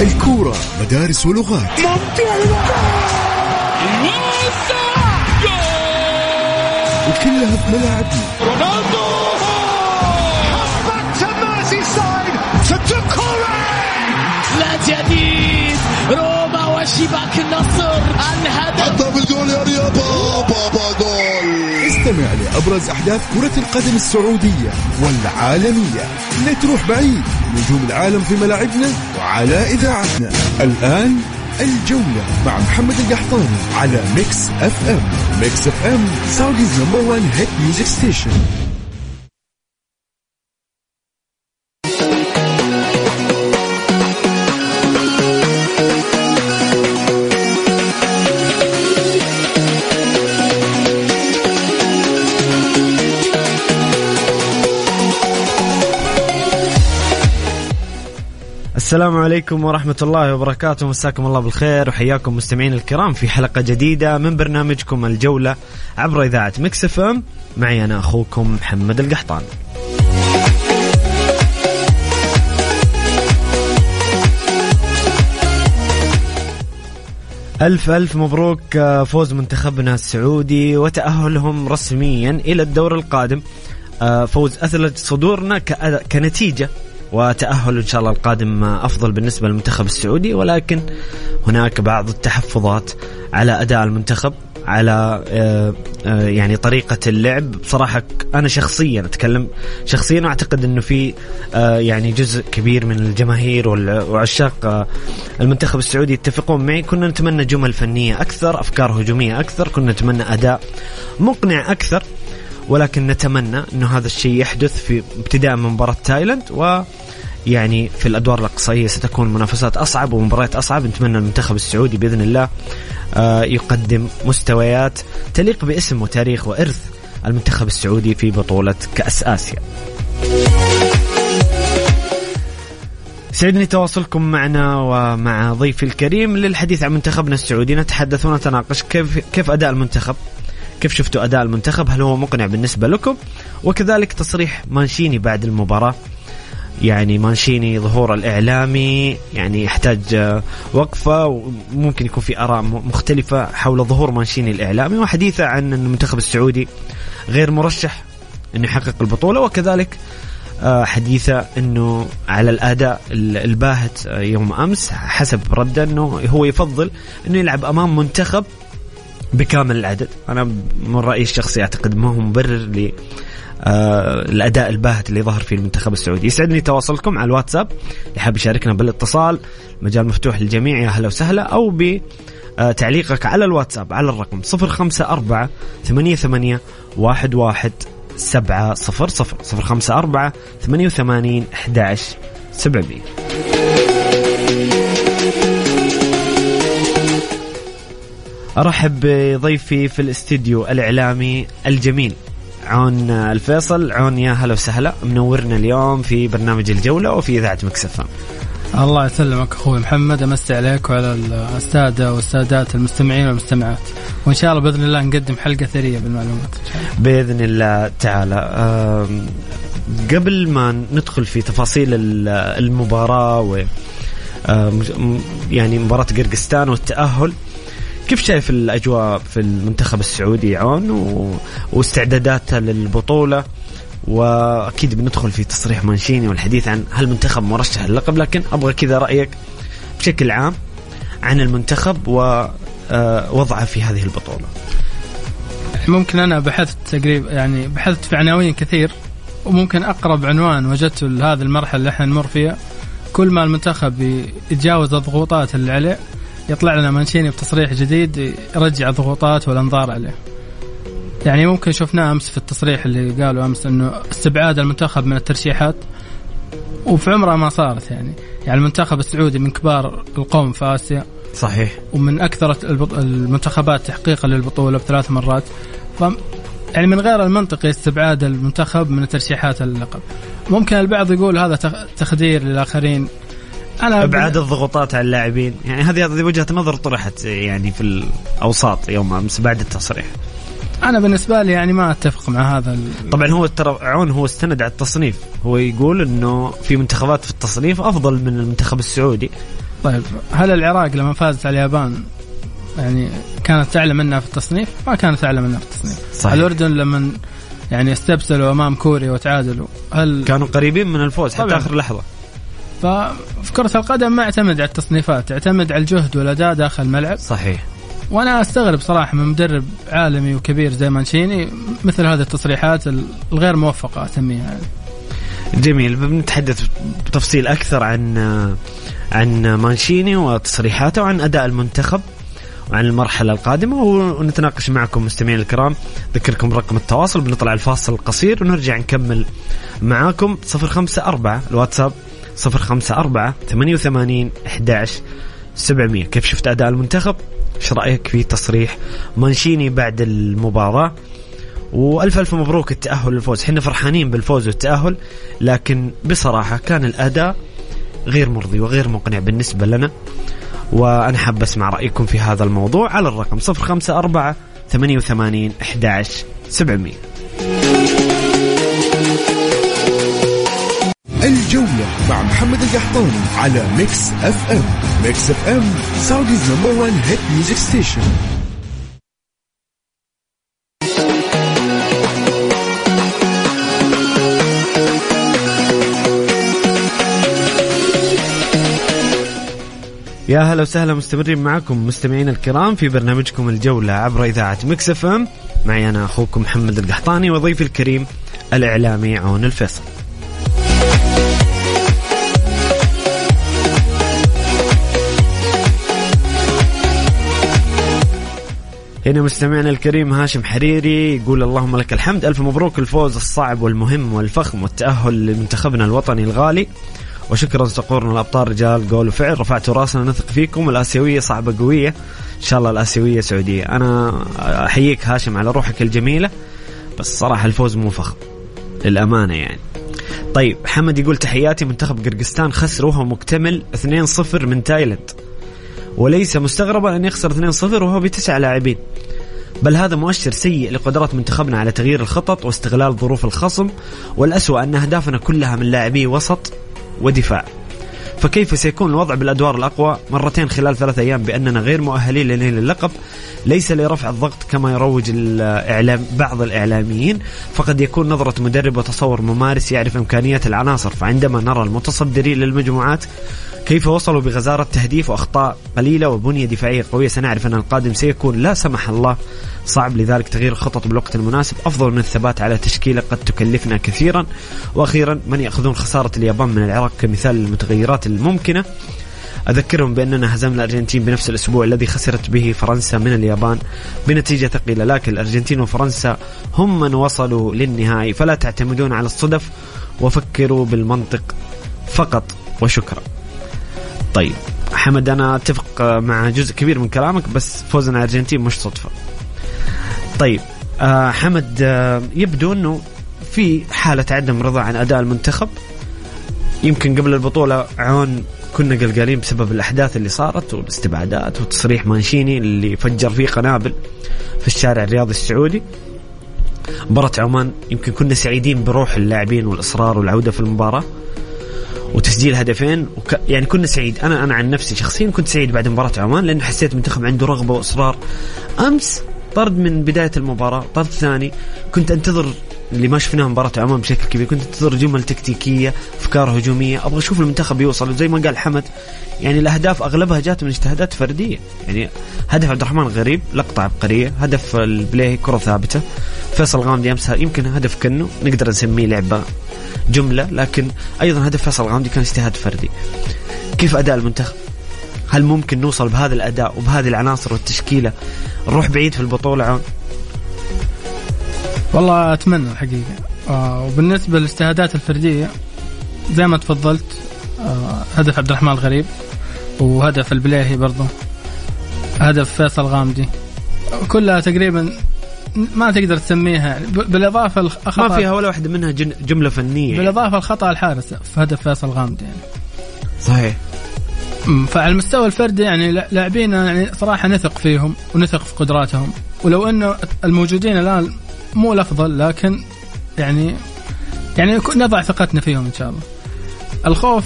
الكورة مدارس ولغات. وكلها في ملاعبنا. رونالدو! جديد روما وشباك النصر الهدف حتى بالجول يا رياض بابا جول. استمع لأبرز أحداث كرة القدم السعودية والعالمية. لا تروح بعيد نجوم العالم في ملاعبنا وعلى إذاعتنا. الآن الجولة مع محمد القحطاني على Mix FM Mix FM Saudi's number 1 hit music station السلام عليكم ورحمة الله وبركاته. مساكم الله بالخير وحياكم مستمعين الكرام في حلقة جديدة من برنامجكم الجولة عبر إذاعة Mix FM. معي أنا أخوكم محمد القحطاني. ألف ألف مبروك آه، فوز منتخبنا السعودي وتأهلهم رسميا إلى الدور القادم. آه، فوز أثلج صدورنا كنتيجة وتأهل إن شاء الله القادم أفضل بالنسبة للمنتخب السعودي ولكن هناك بعض التحفظات على أداء المنتخب على آه، آه، يعني طريقة اللعب. بصراحة أنا شخصيا أتكلم شخصيا أعتقد أنه في آه، يعني جزء كبير من الجماهير وعشاق المنتخب السعودي يتفقون معي. كنا نتمنى جمل فنية أكثر أفكار هجومية أكثر كنا نتمنى أداء مقنع أكثر. ولكن نتمنى إنه هذا الشيء يحدث في ابتداء من مباراة تايلاند و يعني في الأدوار الأقصائية ستكون منافسات أصعب ومباريات أصعب. نتمنى المنتخب السعودي بإذن الله آه، يقدم مستويات تليق باسم وتاريخ وإرث المنتخب السعودي في بطولة كأس آسيا. سعدني تواصلكم معنا ومع ضيفي الكريم للحديث عن منتخبنا السعودي. نتحدث ونتناقش كيف كيف أداء المنتخب؟ كيف شفتوا أداء المنتخب؟ هل هو مقنع بالنسبة لكم؟ وكذلك تصريح مانشيني بعد المباراة. يعني مانشيني ظهور الإعلامي يعني يحتاج آه، وقفة وممكن يكون في آراء م- مختلفة حول ظهور مانشيني الإعلامي وحديثه عن المنتخب السعودي غير مرشح إنه يحقق البطولة وكذلك آه، حديثه إنه على الأداء ال- الباهت آه، يوم أمس حسب رده إنه هو يفضل إنه يلعب أمام منتخب بكامل العدد. أنا من رأيي الشخصي أعتقد ما هو مبرر ل آه الأداء الباهت اللي ظهر فيه المنتخب السعودي. يسعدني تواصلكم على الواتساب اللي حاب يشاركنا بالاتصال مجال مفتوح للجميع يا هلا وسهلا أو ب آه، تعليقك على الواتساب على الرقم 054 88 11 700 054 88 11 700 أرحب بضيفي في الاستديو الإعلامي الجميل عون الفيصل. عون يا هلا وسهلا. منورنا اليوم في برنامج الجولة وفي إذاعة مكسفه الله يسلمك أخوي محمد امسي عليك وعلى الساده والسادات المستمعين والمستمعات. وإن شاء الله بإذن الله نقدم حلقة ثرية بالمعلومات. إن شاء الله. بإذن الله تعالى. قبل ما ندخل في تفاصيل ال- المباراة و يعني مباراة قرقستان والتأهل كيف شايف الأجواء في المنتخب السعودي عون و... واستعداداته للبطولة؟ وأكيد بندخل في تصريح مانشيني والحديث عن هل المنتخب مرشح للقب لكن أبغى كذا رأيك بشكل عام عن المنتخب ووضعه في هذه البطولة. ممكن أنا بحثت تقريبا يعني بحثت في عناوين كثير وممكن أقرب عنوان وجدته لهذه المرحلة اللي إحنا نمر فيها. كل ما المنتخب يتجاوز الضغوطات اللي عليه يطلع لنا مانشيني بتصريح جديد يرجع الضغوطات والأنظار عليه. يعني ممكن شفناه أمس في التصريح اللي قالوا أمس إنه استبعاد المنتخب من الترشيحات وفي عمرها ما صارت يعني، يعني المنتخب السعودي من كبار القوم في آسيا صحيح. ومن أكثر المنتخبات تحقيقا للبطولة بثلاث مرات. ف يعني من غير المنطقي استبعاد المنتخب من ترشيحات اللقب. ممكن البعض يقول هذا تخ- تخدير للآخرين. أنا ابعاد الضغوطات على اللاعبين يعني هذه هذه وجهة نظر طرحت يعني في الأوساط يوم أمس بعد التصريح أنا بالنسبة لي يعني ما أتفق مع هذا ال- طبعا هو ترى عون هو استند على التصنيف هو يقول إنه في منتخبات في التصنيف أفضل من المنتخب السعودي طيب هل العراق لما فازت على اليابان يعني كانت تعلى منها في التصنيف؟ ما كانت تعلى منها في التصنيف. صحيح. الأردن لما يعني استبسلوا أمام كوريا وتعادلوا هل كانوا قريبين من الفوز حتى طبعاً. آخر لحظة ففي كرة القدم ما اعتمد على التصنيفات تعتمد على الجهد والأداء داخل الملعب. صحيح. وأنا أستغرب صراحة من مدرب عالمي وكبير زي مانشيني مثل هذه التصريحات الغير موفقة أسميها. يعني. جميل. بنتحدث بتفصيل أكثر عن عن مانشيني وتصريحاته وعن أداء المنتخب وعن المرحلة القادمة ونتناقش معكم مستمعين الكرام. ذكركم رقم التواصل بنطلع الفاصل القصير ونرجع نكمل معاكم. 054 الواتساب 054 88 11 700 كيف شفت أداء المنتخب؟ إيش رأيك في تصريح مانشيني بعد المباراة؟ وألف ألف مبروك التأهل للفوز، إحنا فرحانين بالفوز والتأهل لكن بصراحة كان الأداء غير مرضي وغير مقنع بالنسبة لنا وأنا حاب أسمع رأيكم في هذا الموضوع على الرقم 054 88 11 700 الجولة مع محمد القحطاني على Mix FM Mix FM Saudi's number 1 hit music station يا هلا وسهلا مستمرين معكم مستمعين الكرام في برنامجكم الجولة عبر إذاعة Mix FM معي أنا أخوكم محمد القحطاني وضيفي الكريم الإعلامي عون الفيصل. هنا مستمعنا الكريم هاشم حريري يقول اللهم لك الحمد. ألف مبروك. الفوز الصعب والمهم والفخم والتأهل لمنتخبنا الوطني الغالي. وشكرا صقورنا الأبطال رجال قول وفعل. رفعتوا راسنا نثق فيكم. والاسيويه صعبة قوية. إن شاء الله الآسيوية سعودية. أنا أحييك هاشم على روحك الجميلة. بس صراحة الفوز مو فخم. للأمانة يعني. طيب حمد يقول تحياتي. منتخب قرقستان خسر وهو مكتمل. 2-0 من تايلاند. وليس مستغربا أن يخسر 2-0 وهو بتسع لاعبين. بل هذا مؤشر سيء لقدرات منتخبنا على تغيير الخطط واستغلال ظروف الخصم والأسوأ أن أهدافنا كلها من لاعبي وسط ودفاع. فكيف سيكون الوضع بالأدوار الأقوى مرتين خلال ثلاث أيام بأننا غير مؤهلين لنيل اللقب؟ ليس لرفع الضغط كما يروج الإعلام بعض الإعلاميين فقد يكون نظرة مدرب وتصور ممارس يعرف إمكانيات العناصر فعندما نرى المتصدرين للمجموعات كيف وصلوا بغزارة تهديف وأخطاء قليلة وبنية دفاعية قوية سنعرف أن القادم سيكون لا سمح الله صعب لذلك تغيير الخطط بالوقت المناسب. أفضل من الثبات على تشكيلة قد تكلفنا كثيرا. وأخيرا من يأخذون خسارة اليابان من العراق كمثال للمتغيرات الممكنة. أذكرهم بأننا هزمنا الأرجنتين بنفس الأسبوع الذي خسرت به فرنسا من اليابان. بنتيجة ثقيلة لكن الأرجنتين وفرنسا هم من وصلوا للنهائي. فلا تعتمدون على الصدف. وفكروا بالمنطق فقط وشكرا. طيب حمد أنا اتفق مع جزء كبير من كلامك بس فوزنا الأرجنتين مش صدفة. طيب آه حمد آه يبدو إنه في حالة عدم رضا عن أداء المنتخب. يمكن قبل البطولة عون كنا قلقانين بسبب الأحداث اللي صارت والاستبعادات وتصريح مانشيني اللي فجر فيه قنابل في الشارع الرياضي السعودي. مباراة عمان يمكن كنا سعيدين بروح اللاعبين والإصرار والعودة في المباراة وتسجيل هدفين وك... يعني كنا سعيد. أنا أنا عن نفسي شخصيا كنت سعيد بعد مباراة عمان لأنه حسيت المنتخب عنده رغبة وإصرار أمس طرد من بداية المباراة طرد ثاني. كنت أنتظر اللي ما شفناه مباراة عمان بشكل كبير. كنت أنتظر جمل تكتيكية أفكار هجومية. أبغى أشوف المنتخب يوصل. زي ما قال حمد يعني الأهداف أغلبها جات من اجتهادات فردية. يعني هدف عبد الرحمن غريب لقطة عبقرية. هدف البلاي كرة ثابتة. فيصل غامدي أمس يمكن هدف كنو نقدر نسميه لعبة جملة. لكن أيضا هدف فيصل غامدي كان اجتهاد فردي. كيف أداء المنتخب؟ هل ممكن نوصل بهذا الأداء وبهذه العناصر والتشكيلة نروح بعيد في البطولة عون؟ والله أتمنى الحقيقة. آه وبالنسبة للاجتهادات الفردية زي ما تفضلت آه هدف عبد الرحمن الغريب وهدف البليهي برضه هدف فيصل غامدي. كلها تقريبا ما تقدر تسميها يعني بالإضافة الخطأ ما فيها ولا واحدة منها جملة فنية بالإضافة الخطا الحارس في هدف فيصل غامدي يعني. صحيح. فعلى المستوى الفردي يعني لاعبينا يعني صراحة نثق فيهم ونثق في قدراتهم. ولو انه الموجودين الآن مو الأفضل لكن يعني يعني نضع ثقتنا فيهم إن شاء الله. الخوف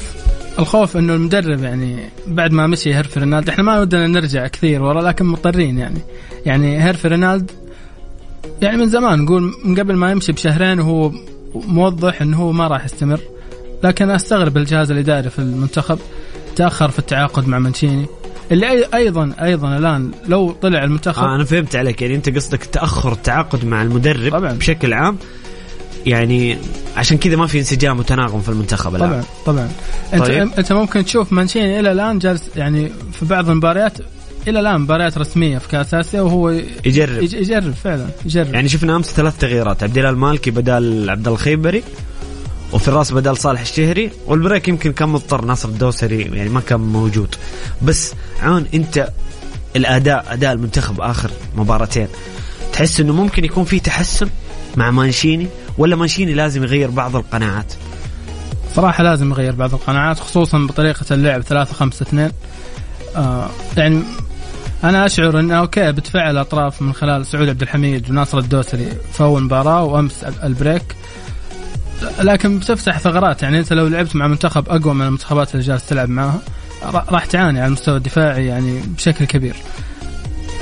الخوف إنه المدرب يعني بعد ما مشي هيرفي رينالد إحنا ما ودنا نرجع كثير ورا لكن مضطرين يعني. يعني هيرفي رينالد يعني من زمان نقول من قبل ما يمشي بشهرين وهو موضح إنه هو ما راح يستمر. لكن أستغرب الجهاز الإداري في المنتخب. تأخر في التعاقد مع مانشيني اللي أيضا أيضا الآن لو طلع المنتخب آه أنا فهمت عليك. يعني أنت قصدك تأخر التعاقد مع المدرب طبعا. بشكل عام؟ يعني عشان كذا ما في انسجام وتناغم في المنتخب الآن. طبعا طبعا. انت طيب. أنت ممكن تشوف مانشيني إلى الآن جالس يعني في بعض المباريات إلى الآن مباريات رسمية في كاس اسيا وهو يجرب. يج- يجرب فعلا يجرب. يعني شفنا أمس ثلاث تغييرات. عبد الله المالكي بدال عبد الله الخيبري وفراس بدال صالح الشهري والبريك يمكن كان مضطر ناصر الدوسري يعني ما كان موجود. بس عون انت الأداء أداء المنتخب آخر مباراتين تحس إنه ممكن يكون في تحسن مع مانشيني ولا مانشيني لازم يغير بعض القناعات؟ صراحة لازم يغير بعض القناعات خصوصا بطريقة اللعب 3 5 2 آه يعني أنا أشعر أنه okay بتفعل أطراف من خلال سعود عبد الحميد وناصر الدوسري في أول مباراة وأمس البريك. لكن بتفتح ثغرات. يعني أنت لو لعبت مع منتخب أقوى من المنتخبات اللي جالس تلعب معاها را- راح تعاني على المستوى الدفاعي يعني بشكل كبير.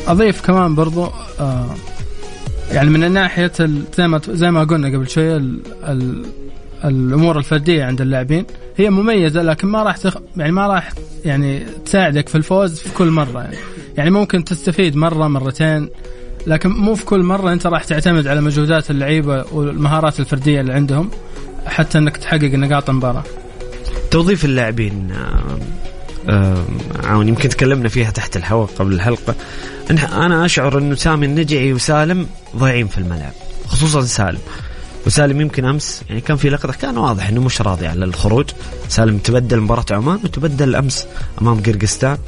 أضيف كمان برضو آه يعني من ناحية ال- زي ما زي ما قلنا قبل ال- الأمور الفردية عند اللاعبين هي مميزة لكن ما راح تخ... يعني ما راح يعني تساعدك في الفوز في كل مرة. يعني يعني ممكن تستفيد مرة مرتين لكن مو في كل مرة أنت راح تعتمد على مجهودات اللعيبة والمهارات الفردية اللي عندهم حتى إنك تحقق نقاط المباراه توظيف اللاعبين آه، آه، عون يمكن تكلمنا فيها تحت الهواء قبل الحلقة. إن- أنا أشعر أنه سامي النجعي وسالم ضايعين في الملعب خصوصا سالم. وسالم يمكن أمس يعني كان في لقطة كان واضح أنه مش راضي على الخروج. سالم تبدل مباراة عمان وتبدل أمس أمام قرقستان.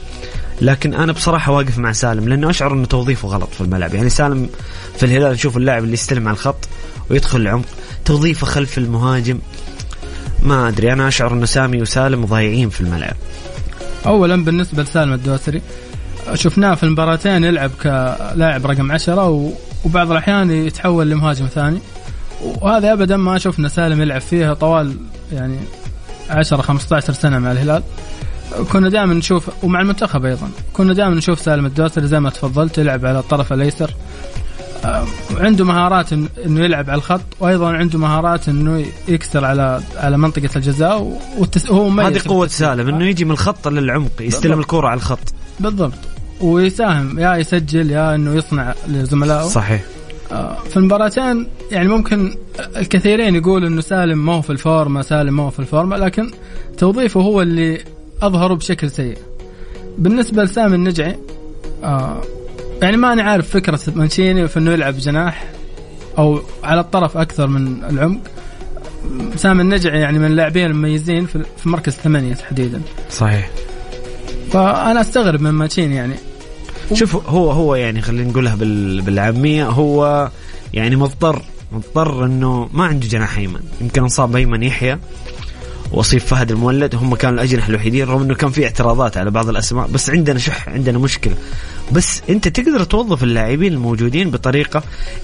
لكن أنا بصراحة واقف مع سالم لأنه أشعر أنه توظيفه غلط في الملعب. يعني سالم في الهلال نشوف اللاعب اللي يستلم على الخط ويدخل العمق توظيفه خلف المهاجم. ما أدري أنا أشعر إنه سامي وسالم ضايعين في الملعب. اولا بالنسبة لسالم الدوسري شفناه في المباراتين يلعب كلاعب رقم عشرة وبعض الأحيان يتحول لمهاجم ثاني. وهذا ابدا ما شفنا سالم يلعب فيها طوال يعني 10 15 سنة مع الهلال. كنا دائما نشوف ومع المنتخب أيضا كنا دائما نشوف سالم الدوسري زي ما تفضلت يلعب على الطرف الأيسر. آه، عنده مهارات إنه يلعب على الخط وأيضا عنده مهارات إنه يكسر على على منطقة الجزاء والتس... هو مميز هذه قوة. سالم إنه يجي من الخط للعمق يستلم. الكرة على الخط. بالضبط. ويساهم يا يسجل يا إنه يصنع لزملائه. صحيح. آه، في المباراتين يعني ممكن الكثيرين يقول إنه سالم ما هو في الفورمة سالم ما هو في الفورمة لكن توظيفه هو اللي اظهره بشكل سيء. بالنسبة لسامي النجعي آه يعني ماني عارف فكرة مانشيني في إنه يلعب جناح أو على الطرف أكثر من العمق. سامي النجعي يعني من اللاعبين المميزين في مركز ثمانية تحديدا. صحيح. فأنا أستغرب من مانشيني يعني. شوف هو هو يعني خلينا نقولها بال بالعامية هو يعني مضطر مضطر إنه ما عنده جناح أيمن. يمكن انصاب أيمن يحيى. وصيف فهد المولد هم كانوا الأجنحة الوحيدين رغم إنه كان في اعتراضات على بعض الأسماء بس عندنا شح عندنا مشكلة. بس أنت تقدر توظف اللاعبين الموجودين بطريقة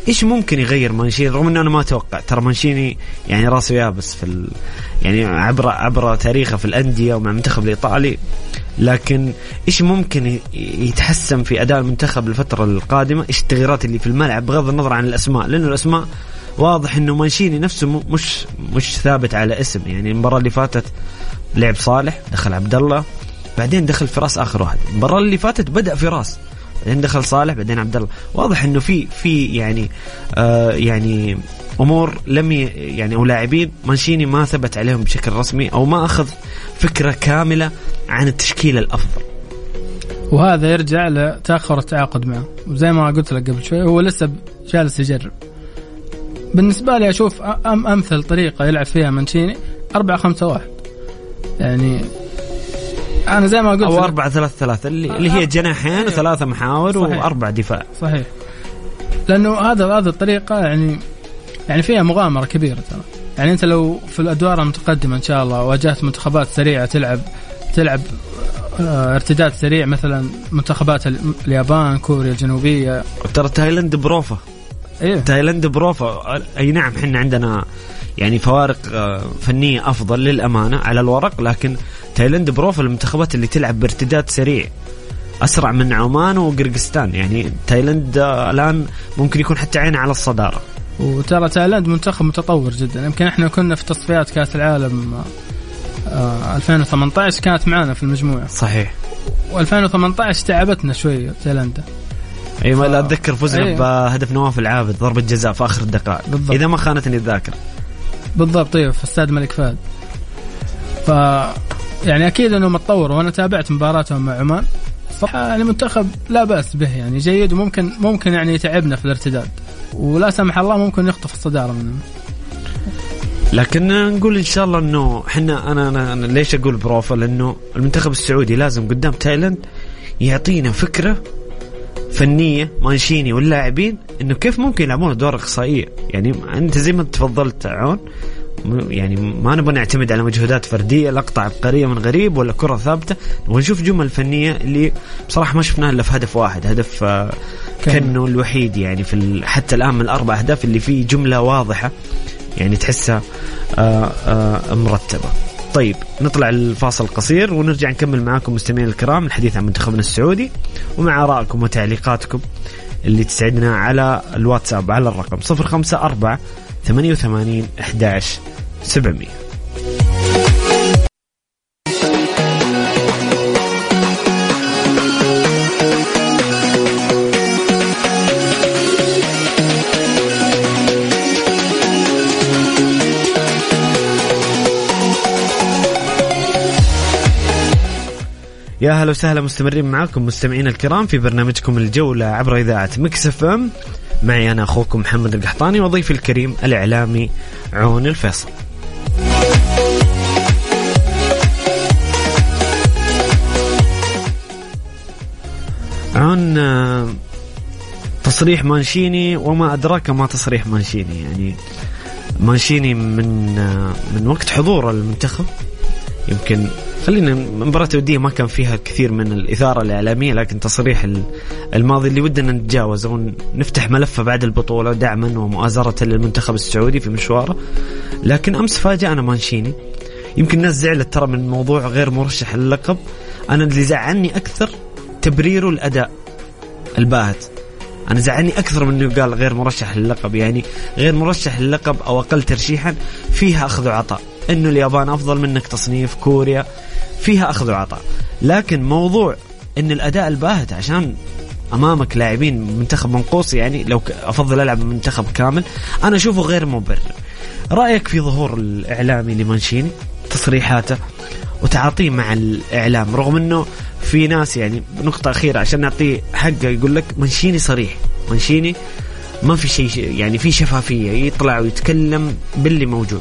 إيش ممكن يغير مانشيني؟ رغم إنه أنا ما أتوقع. ترى مانشيني يعني راسه يابس في ال... يعني عبر عبر تاريخه في الأندية ومع المنتخب الإيطالي. لكن إيش ممكن يتحسن في أداء المنتخب الفترة القادمة؟ إيش التغييرات اللي في الملعب بغض النظر عن الأسماء؟ لأنه الأسماء واضح إنه مانشيني نفسه مش مش ثابت على اسم. يعني المباراة اللي فاتت لعب صالح دخل عبد الله بعدين دخل فراس آخر واحد. المباراة اللي فاتت بدأ فراس بعدين دخل صالح بعدين عبد الله واضح إنه في في يعني آه يعني أمور لم يعني أو لاعبين مانشيني ما ثبت عليهم بشكل رسمي أو ما أخذ فكرة كاملة عن التشكيله الأفضل. وهذا يرجع لتأخر التعاقد معه. وزي ما قلت لك قبل شوي هو لسه جالس يجرب. بالنسبة لي أشوف أم أمثل طريقة يلعب فيها مانشيني 4 5 1 يعني أنا زي ما قلت أو لك- 4 3 3 اللي, اللي هي جناحين وثلاثه محاور صحيح. واربع دفاع. صحيح. لأنه هذا هذه الطريقة يعني يعني فيها مغامرة كبيرة ترى. يعني أنت لو في الأدوار المتقدمة إن شاء الله واجهت منتخبات سريعة تلعب تلعب آه، ارتداد سريع مثلا منتخبات ال- اليابان كوريا الجنوبية. ترى تايلاند بروفا إيه. تايلاند بروفا أي نعم إحنا عندنا يعني فوارق آه، فنية أفضل للأمانة على الورق لكن تايلاند بروفا المنتخبات اللي تلعب بارتداد سريع أسرع من عمان وقرغيزستان. يعني تايلاند آه، الآن ممكن يكون حتى عينه على الصدارة. وترى تايلاند منتخب متطور جدا. يمكن إحنا كنا في تصفيات كأس العالم آه 2018 كانت معانا في المجموعة. صحيح. و2018 تعبتنا شوي تايلاند اي ما لا أتذكر فزنا أيوة. بهدف نواف العابد ضربة جزاء في آخر الدقائق. بالضبط. إذا ما خانتني الذاكرة. بالضبط طيب في استاد الملك فهد. ف يعني أكيد انه متطور وأنا تابعت مباراتهم مع عمان. صراحة يعني منتخب لا بأس به يعني جيد وممكن ممكن يعني يتعبنا في الارتداد. ولا سمح الله ممكن يخطف الصدارة مننا لكن نقول إن شاء الله إنه إحنا أنا أنا, أنا ليش أقول بروفا لأنه المنتخب السعودي لازم قدام تايلاند يعطينا فكرة فنية مانشيني واللاعبين إنه كيف ممكن يلعبون ادوار إقصائية؟ يعني أنت زي ما تفضلت عون يعني ما نبغى نعتمد على مجهودات فردية لقطة عبقرية من غريب ولا كرة ثابتة. نبغى نشوف جمل فنية اللي بصراحة ما شفناها إلا في هدف واحد هدف آه، كأنه الوحيد يعني في حتى الآن من الأربع أهداف اللي فيه جملة واضحة يعني تحسها آه، آه، مرتبة. طيب نطلع الفاصل القصير ونرجع نكمل معاكم مستمعينا الكرام الحديث عن منتخبنا السعودي ومع آرائكم وتعليقاتكم اللي تسعدنا على الواتساب على الرقم 054 88 11 700 يا هلا وسهلا مستمرين معاكم مستمعينا الكرام في برنامجكم الجولة عبر إذاعة مكس إف إم. معي أنا أخوكم محمد القحطاني وضيفي الكريم الإعلامي عون الفيصل. عون آه، تصريح مانشيني وما أدراك ما تصريح مانشيني يعني مانشيني من آه، من وقت حضوره المنتخب؟ يمكن خلينا مباراة ودية ما كان فيها كثير من الإثارة الإعلامية لكن تصريح ال- الماضي اللي ودنا نتجاوزه ونفتح ملفه بعد البطولة دعما ومؤازرة للمنتخب السعودي في مشواره. لكن أمس فاجأنا مانشيني. يمكن الناس زعلت ترى من موضوع غير مرشح للقب. أنا اللي زعلني أكثر تبريره الأداء الباهت. أنا زعلني أكثر من إنه قال غير مرشح للقب. يعني غير مرشح للقب أو أقل ترشيحا فيها أخذ وعطاء. إنه اليابان أفضل منك تصنيف كوريا فيها أخذ وعطاء. لكن موضوع ان الأداء الباهت عشان أمامك لاعبين منتخب منقوص يعني لو أفضل ألعب منتخب كامل أنا أشوفه غير مبرر. رأيك في ظهور الإعلامي لمانشيني تصريحاته وتعاطيه مع الإعلام رغم إنه في ناس يعني نقطة أخيرة عشان نعطيه حقه يقول لك منشيني صريح. منشيني ما في شيء يعني في شفافية يطلع ويتكلم باللي موجود.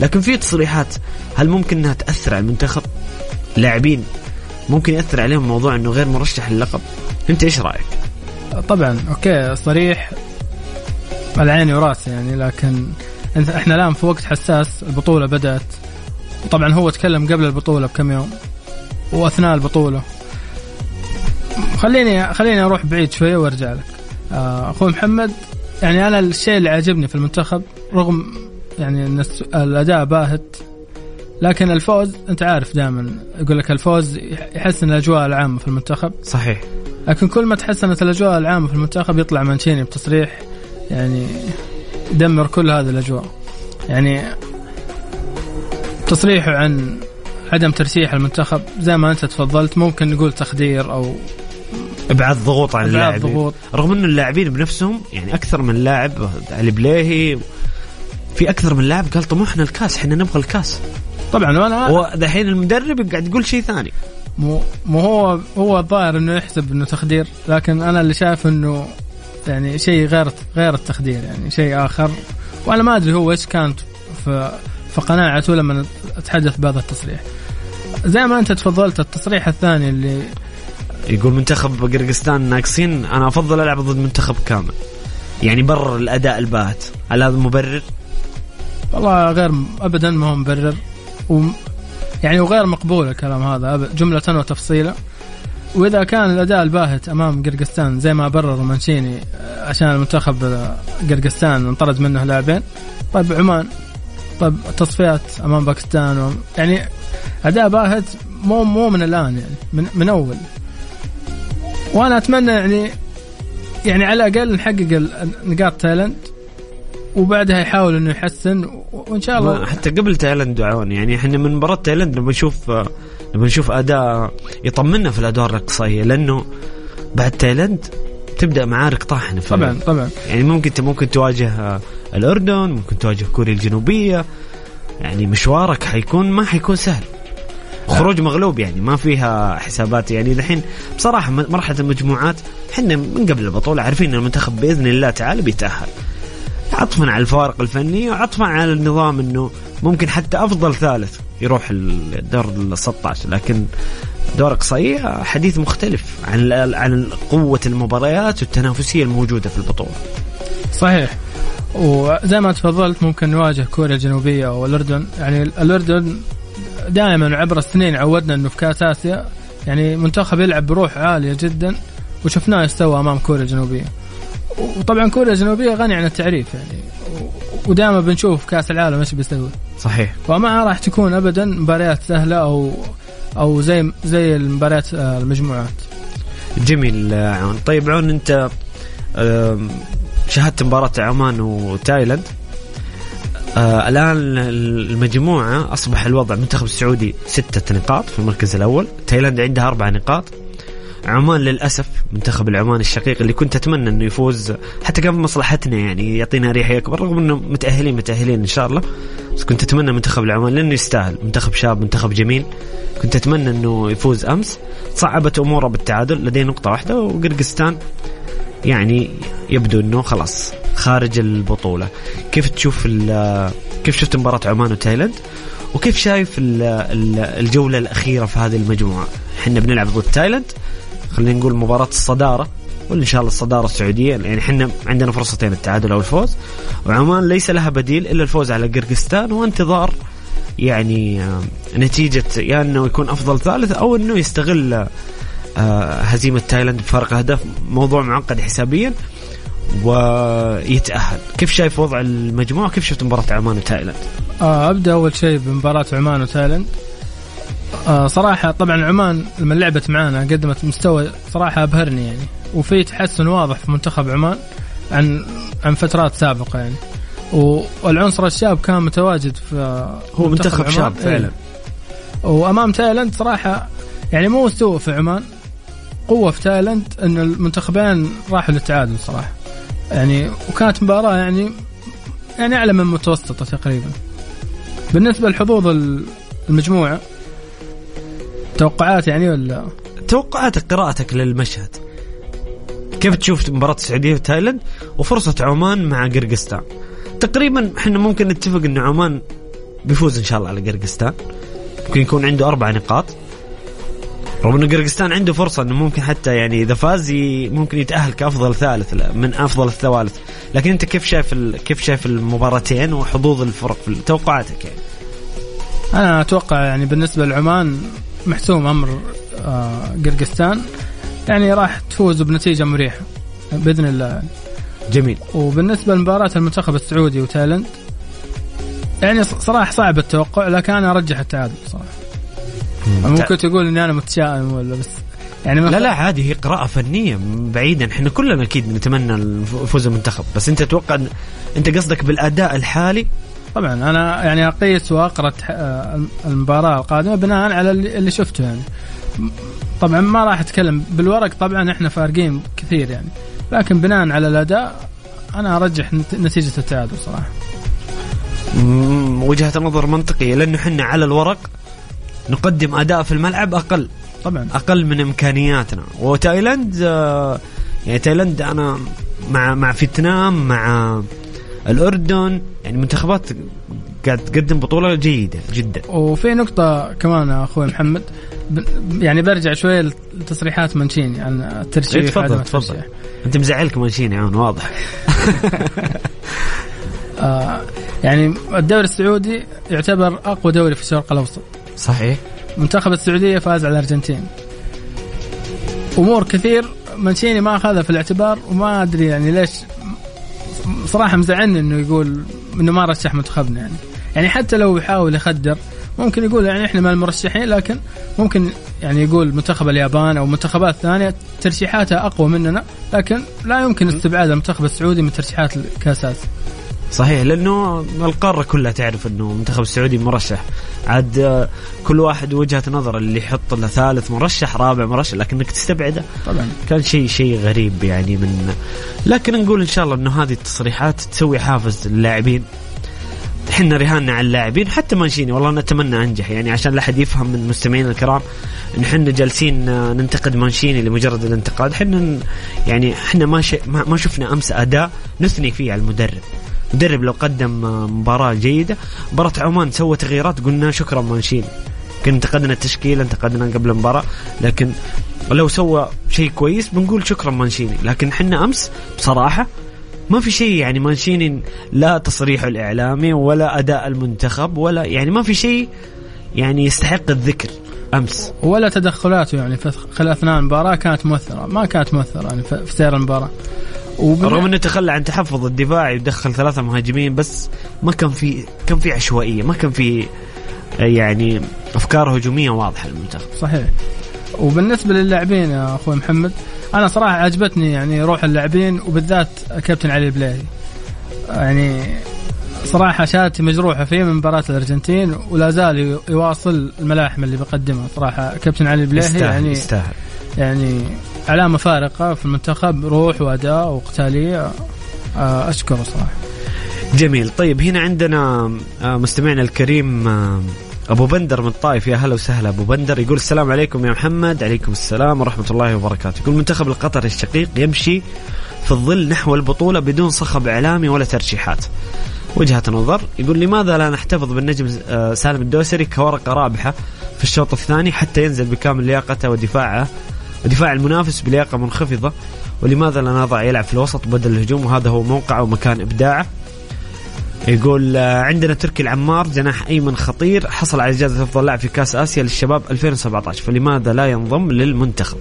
لكن في تصريحات. هل ممكن إنها تأثر على المنتخب؟ لاعبين. ممكن يأثر عليهم موضوع إنه غير مرشح للقب. أنت إيش رأيك؟ طبعا أوكي صريح على عيني وراسي يعني لكن إحنا الآن في وقت حساس البطولة بدأت. طبعا هو تكلم قبل البطولة بكم يوم وأثناء البطولة. خليني خليني أروح بعيد شوية وأرجع لك. آه، أخوي محمد يعني أنا الشيء اللي عجبني في المنتخب رغم يعني إن الأداء باهت لكن الفوز أنت عارف دائما يقول لك الفوز يحسن الأجواء العامة في المنتخب. صحيح. لكن كل ما تحسنت الأجواء العامة في المنتخب يطلع مانشيني بتصريح يعني يدمر كل هذه الأجواء. يعني تصريحه عن عدم ترشيح المنتخب زي ما أنت تفضلت ممكن نقول تخدير أو إبعاد ضغوط عن إبعاد اللاعبين. ضغوط. رغم انه اللاعبين بنفسهم يعني أكثر من لاعب علي بليهي في أكثر من لاعب قال طموحنا الكاس إحنا نبغى الكاس. طبعا وأنا ودحين المدرب قاعد يقول شيء ثاني. مو مو هو هو الظاهر إنه يحسب إنه تخدير لكن أنا اللي شايف إنه يعني شيء غير غير التخدير يعني شيء آخر. وأنا ما أدري هو إيش كانت في في قناعته لما تحدث بهذا التصريح. زي ما أنت تفضلت التصريح الثاني اللي يقول منتخب قرقستان ناقصين أنا أفضل ألعب ضد منتخب كامل. يعني برر الأداء الباهت. هل هذا مبرر؟ والله غير ابدا ما هو مبرر. و يعني وغير مقبول الكلام هذا جملة وتفصيلا وإذا كان الأداء الباهت أمام قرقستان زي ما برر مانشيني عشان المنتخب قرقستان انطرد منه لاعبين. طيب عمان طيب تصفيات أمام باكستان و... يعني أداء باهت مو مو من الآن يعني من, من أول. وأنا أتمنى يعني يعني على الأقل نحقق نقاط تايلاند وبعدها يحاول إنه يحسن وإن شاء الله. حتى قبل تايلاند دعوني يعني إحنا من مباراة تايلاند لما نشوف لما نشوف أداء يطمنا في الادوار الاقصائيه لأنه بعد تايلاند تبدأ معارك طاحنة طبعا طبعا. يعني ممكن انت ممكن تواجه الأردن ممكن تواجه كوريا الجنوبية يعني مشوارك حيكون ما حيكون سهل. خروج مغلوب يعني ما فيها حسابات. يعني دحين بصراحة مرحلة المجموعات إحنا من قبل البطولة عارفين إن المنتخب بإذن الله تعالى بيتأهل. عطفا على الفارق الفني وعطفا على النظام إنه ممكن حتى أفضل ثالث يروح الدور ال 16 لكن دور اقصائيه حديث مختلف عن عن قوة المباريات والتنافسية الموجودة في البطولة. صحيح وزي ما تفضلت ممكن نواجه كوريا الجنوبية أو الاردن يعني الأردن دائما عبر السنين عودنا إنه في كأس آسيا يعني منتخب يلعب بروح عالية جدا وشفناه يستوى أمام كوريا الجنوبية. وطبعا كوريا الجنوبية غني عن التعريف يعني. ودائما بنشوف كأس العالم إيش بيسوي صحيح. وما راح تكون ابدا مباريات سهلة أو أو زي زي المباريات آه، المجموعات. جميل عون. طيب عون أنت شاهدت مباراة عمان وتايلاند. آه الآن المجموعة أصبح الوضع المنتخب السعودي ستة نقاط في المركز الأول. تايلاند عندها أربع نقاط. عمان للأسف منتخب العمان الشقيق اللي كنت أتمنى إنه يفوز حتى كان مصلحتنا يعني يعطينا اريحيه أكبر رغم إنه متأهلين متأهلين إن شاء الله. بس كنت أتمنى منتخب العمان لأنه يستاهل. منتخب شاب منتخب جميل. كنت أتمنى إنه يفوز أمس. صعبت أموره بالتعادل لديه نقطة واحدة وقرغيزستان يعني يبدو إنه خلاص خارج البطولة. كيف تشوف كيف شفت مباراة عمان وتايلاند؟ وكيف شايف الجولة الأخيرة في هذه المجموعة؟ إحنا بنلعب ضد تايلاند. خلينا نقول مباراة الصدارة واللي إن شاء الله الصدارة السعودية يعني إحنا عندنا فرصتين التعادل أو الفوز. وعمان ليس لها بديل إلا الفوز على قرغيزستان وانتظار يعني آه، نتيجة يا يعني إنه يكون أفضل ثالث أو إنه يستغل آه، هزيمة تايلاند بفرق أهداف. موضوع معقد حسابيا ويتأهل. كيف شايف وضع المجموعة؟ كيف شفت مباراة عمان وتايلاند؟ آه أبدأ أول شيء بمباراة عمان وتايلاند. صراحة طبعا عمان لما لعبت معانا قدمت مستوى صراحة أبهرني يعني. وفي تحسن واضح في منتخب عمان عن عن فترات سابقة يعني. والعنصر الشاب كان متواجد في هو منتخب, منتخب شاب فعلا. إيه. وأمام تايلاند صراحة يعني مو سوء في عمان. قوة في تايلاند إن المنتخبين راحوا للتعادل صراحة. يعني وكانت مباراة يعني يعني أعلى من متوسطة تقريبا. بالنسبة لحظوظ المجموعة توقعات يعني ولا؟ توقعاتك قراءتك للمشهد. كيف تشوف مباراة السعودية وتايلاند وفرصة عمان مع قرقستان؟ تقريبا إحنا ممكن نتفق إن عمان بيفوز إن شاء الله على قرقستان. ممكن يكون عنده أربع نقاط. رغم انه قرقستان عنده فرصة إنه ممكن حتى يعني إذا فاز ممكن يتأهل كأفضل ثالث من أفضل الثوالث. لكن أنت كيف شايف كيف شايف المباراتين وحظوظ الفرق في توقعاتك يعني؟ أنا أتوقع يعني بالنسبة لعمان محسوم أمر آه، قرقستان. يعني راح تفوز بنتيجة مريحة بإذن الله. جميل. وبالنسبة لمباراة المنتخب السعودي وتايلند يعني صراحة صعب التوقع لكن أنا أرجح التعادل صراحة. ممكن تقول إني أنا متشائم ولا بس يعني لا لا عادي هي قراءة فنية بعيدا إحنا كلنا أكيد نتمنى فوز المنتخب. بس أنت تتوقع أنت قصدك بالأداء الحالي؟ طبعا أنا يعني أقيس وأقرأ المباراة القادمة بناء على اللي شفته يعني. طبعا ما راح أتكلم بالورق طبعا إحنا فارقين كثير يعني. لكن بناء على الأداء أنا أرجح نتيجة التعادل صراحة. وجهة نظر منطقية. لأنه إحنا على الورق نقدم أداء في الملعب أقل. طبعا. أقل من إمكانياتنا. وتايلاند آه، يعني تايلاند أنا مع مع فيتنام مع الأردن يعني منتخبات قاعد تقدم بطولة جيدة جدا. وفي نقطة كمان أخوي محمد يعني برجع شوية لتصريحات مانشيني عن الترشيح. إيه، تفضل تفضل. أنت مزعلك مانشيني عون واضح. آه يعني الدوري السعودي يعتبر أقوى دوري في الشرق الأوسط. صحيح. منتخب السعودية فاز على الأرجنتين. أمور كثير مانشيني ما أخذها في الاعتبار وما أدري يعني ليش صراحة مزعلني إنه يقول إنه ما رشح منتخبنا يعني. يعني حتى لو يحاول يخدر ممكن يقول يعني إحنا ما المرشحين لكن ممكن يعني يقول منتخب اليابان أو منتخبات ثانية ترشيحاتها أقوى مننا لكن لا يمكن استبعاد المنتخب السعودي من ترشيحات الكاس آسيا. صحيح لأنه القارة كلها تعرف إنه المنتخب السعودي مرشح. عاد آه، كل واحد وجهة نظر اللي يحط له ثالث مرشح رابع مرشح لكنك تستبعده طبعا. كان شيء شيء غريب يعني من لكن نقول إن شاء الله إنه هذه التصريحات تسوي حافز للاعبين. إحنا رهاننا على اللاعبين حتى مانشيني والله نتمنى أنجح. يعني عشان لا أحد يفهم من مستمعينا الكرام إن إحنا جالسين آه، ننتقد مانشيني لمجرد الانتقاد. إحنا يعني إحنا. ما ما شفنا أمس أداء نثني فيه على المدرب. مدرب لو قدم مباراة جيدة مباراة عمان سوى تغييرات قلنا شكرا مانشيني كنا انتقدنا التشكيلة انتقدنا قبل المباراة لكن لو سوى شيء كويس بنقول شكرا مانشيني. لكن إحنا أمس بصراحة ما في شيء يعني مانشيني لا تصريحه الإعلامي ولا أداء المنتخب ولا يعني ما في شيء يعني يستحق الذكر أمس. ولا تدخلاته يعني في خلال أثناء المباراة كانت مؤثرة ما كانت مؤثرة يعني في سير المباراة. رغم إنه تخلى عن تحفظ الدفاعي ودخل ثلاثة مهاجمين بس ما كان في كان في عشوائية ما كان في يعني أفكار هجومية واضحة للمنتخب. صحيح. وبالنسبة للاعبين يا أخوي محمد أنا صراحة عجبتني يعني روح اللاعبين وبالذات كابتن علي البلاهي يعني صراحة شهادتي مجروحة فيه من مباراة الأرجنتين ولا زال يواصل الملاحم اللي بيقدمها صراحة كابتن علي البلاهي يستاهل يعني يستاهل. يعني علامة فارقة في المنتخب روح وأداء وقتالية. آه، أشكره صراحة. جميل. طيب هنا عندنا آه، مستمعنا الكريم آه، أبو بندر من الطائف. يا هلا وسهلا أبو بندر. يقول السلام عليكم يا محمد. عليكم السلام ورحمة الله وبركاته. يقول المنتخب القطري الشقيق يمشي في الظل نحو البطولة بدون صخب إعلامي ولا ترشيحات. وجهة نظر. يقول لماذا لا نحتفظ بالنجم سالم الدوسري كورقة رابحة في الشوط الثاني حتى ينزل بكامل لياقته ودفاعه ودفاع المنافس بلياقة منخفضة ولماذا لا نضع يلعب في الوسط بدل الهجوم؟ وهذا هو موقعه ومكان إبداعه. يقول آه، عندنا تركي العمار جناح أيمن خطير حصل على جائزه أفضل لاعب في كأس آسيا للشباب 2017 فلماذا لا ينضم للمنتخب؟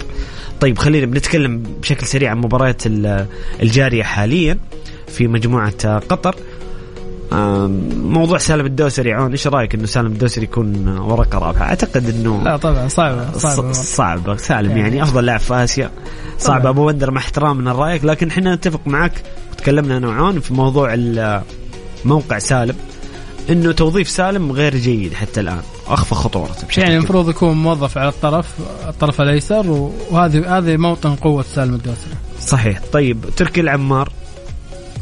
طيب خلينا بنتكلم بشكل سريع عن مباريات ال- الجارية حاليا في مجموعة آه، قطر. موضوع سالم الدوسري عون إيش رأيك إنه سالم الدوسري يكون ورقة رابحة؟ أعتقد إنه لا طبعا صعبة صعبة ص- صعب سالم يعني- يعني أفضل لاعب في آسيا صعب طبعاً. أبو بندر مع احترامنا لرايك لكن إحنا نتفق معك وتكلمنا أنا وعون في موضوع موقع سالم إنه توظيف سالم غير جيد حتى الآن أخفى خطورته بشكل يعني. المفروض يكون موظف على الطرف الطرف الأيسر وهذه هذه موطن قوة سالم الدوسري صحيح طيب تركي العمار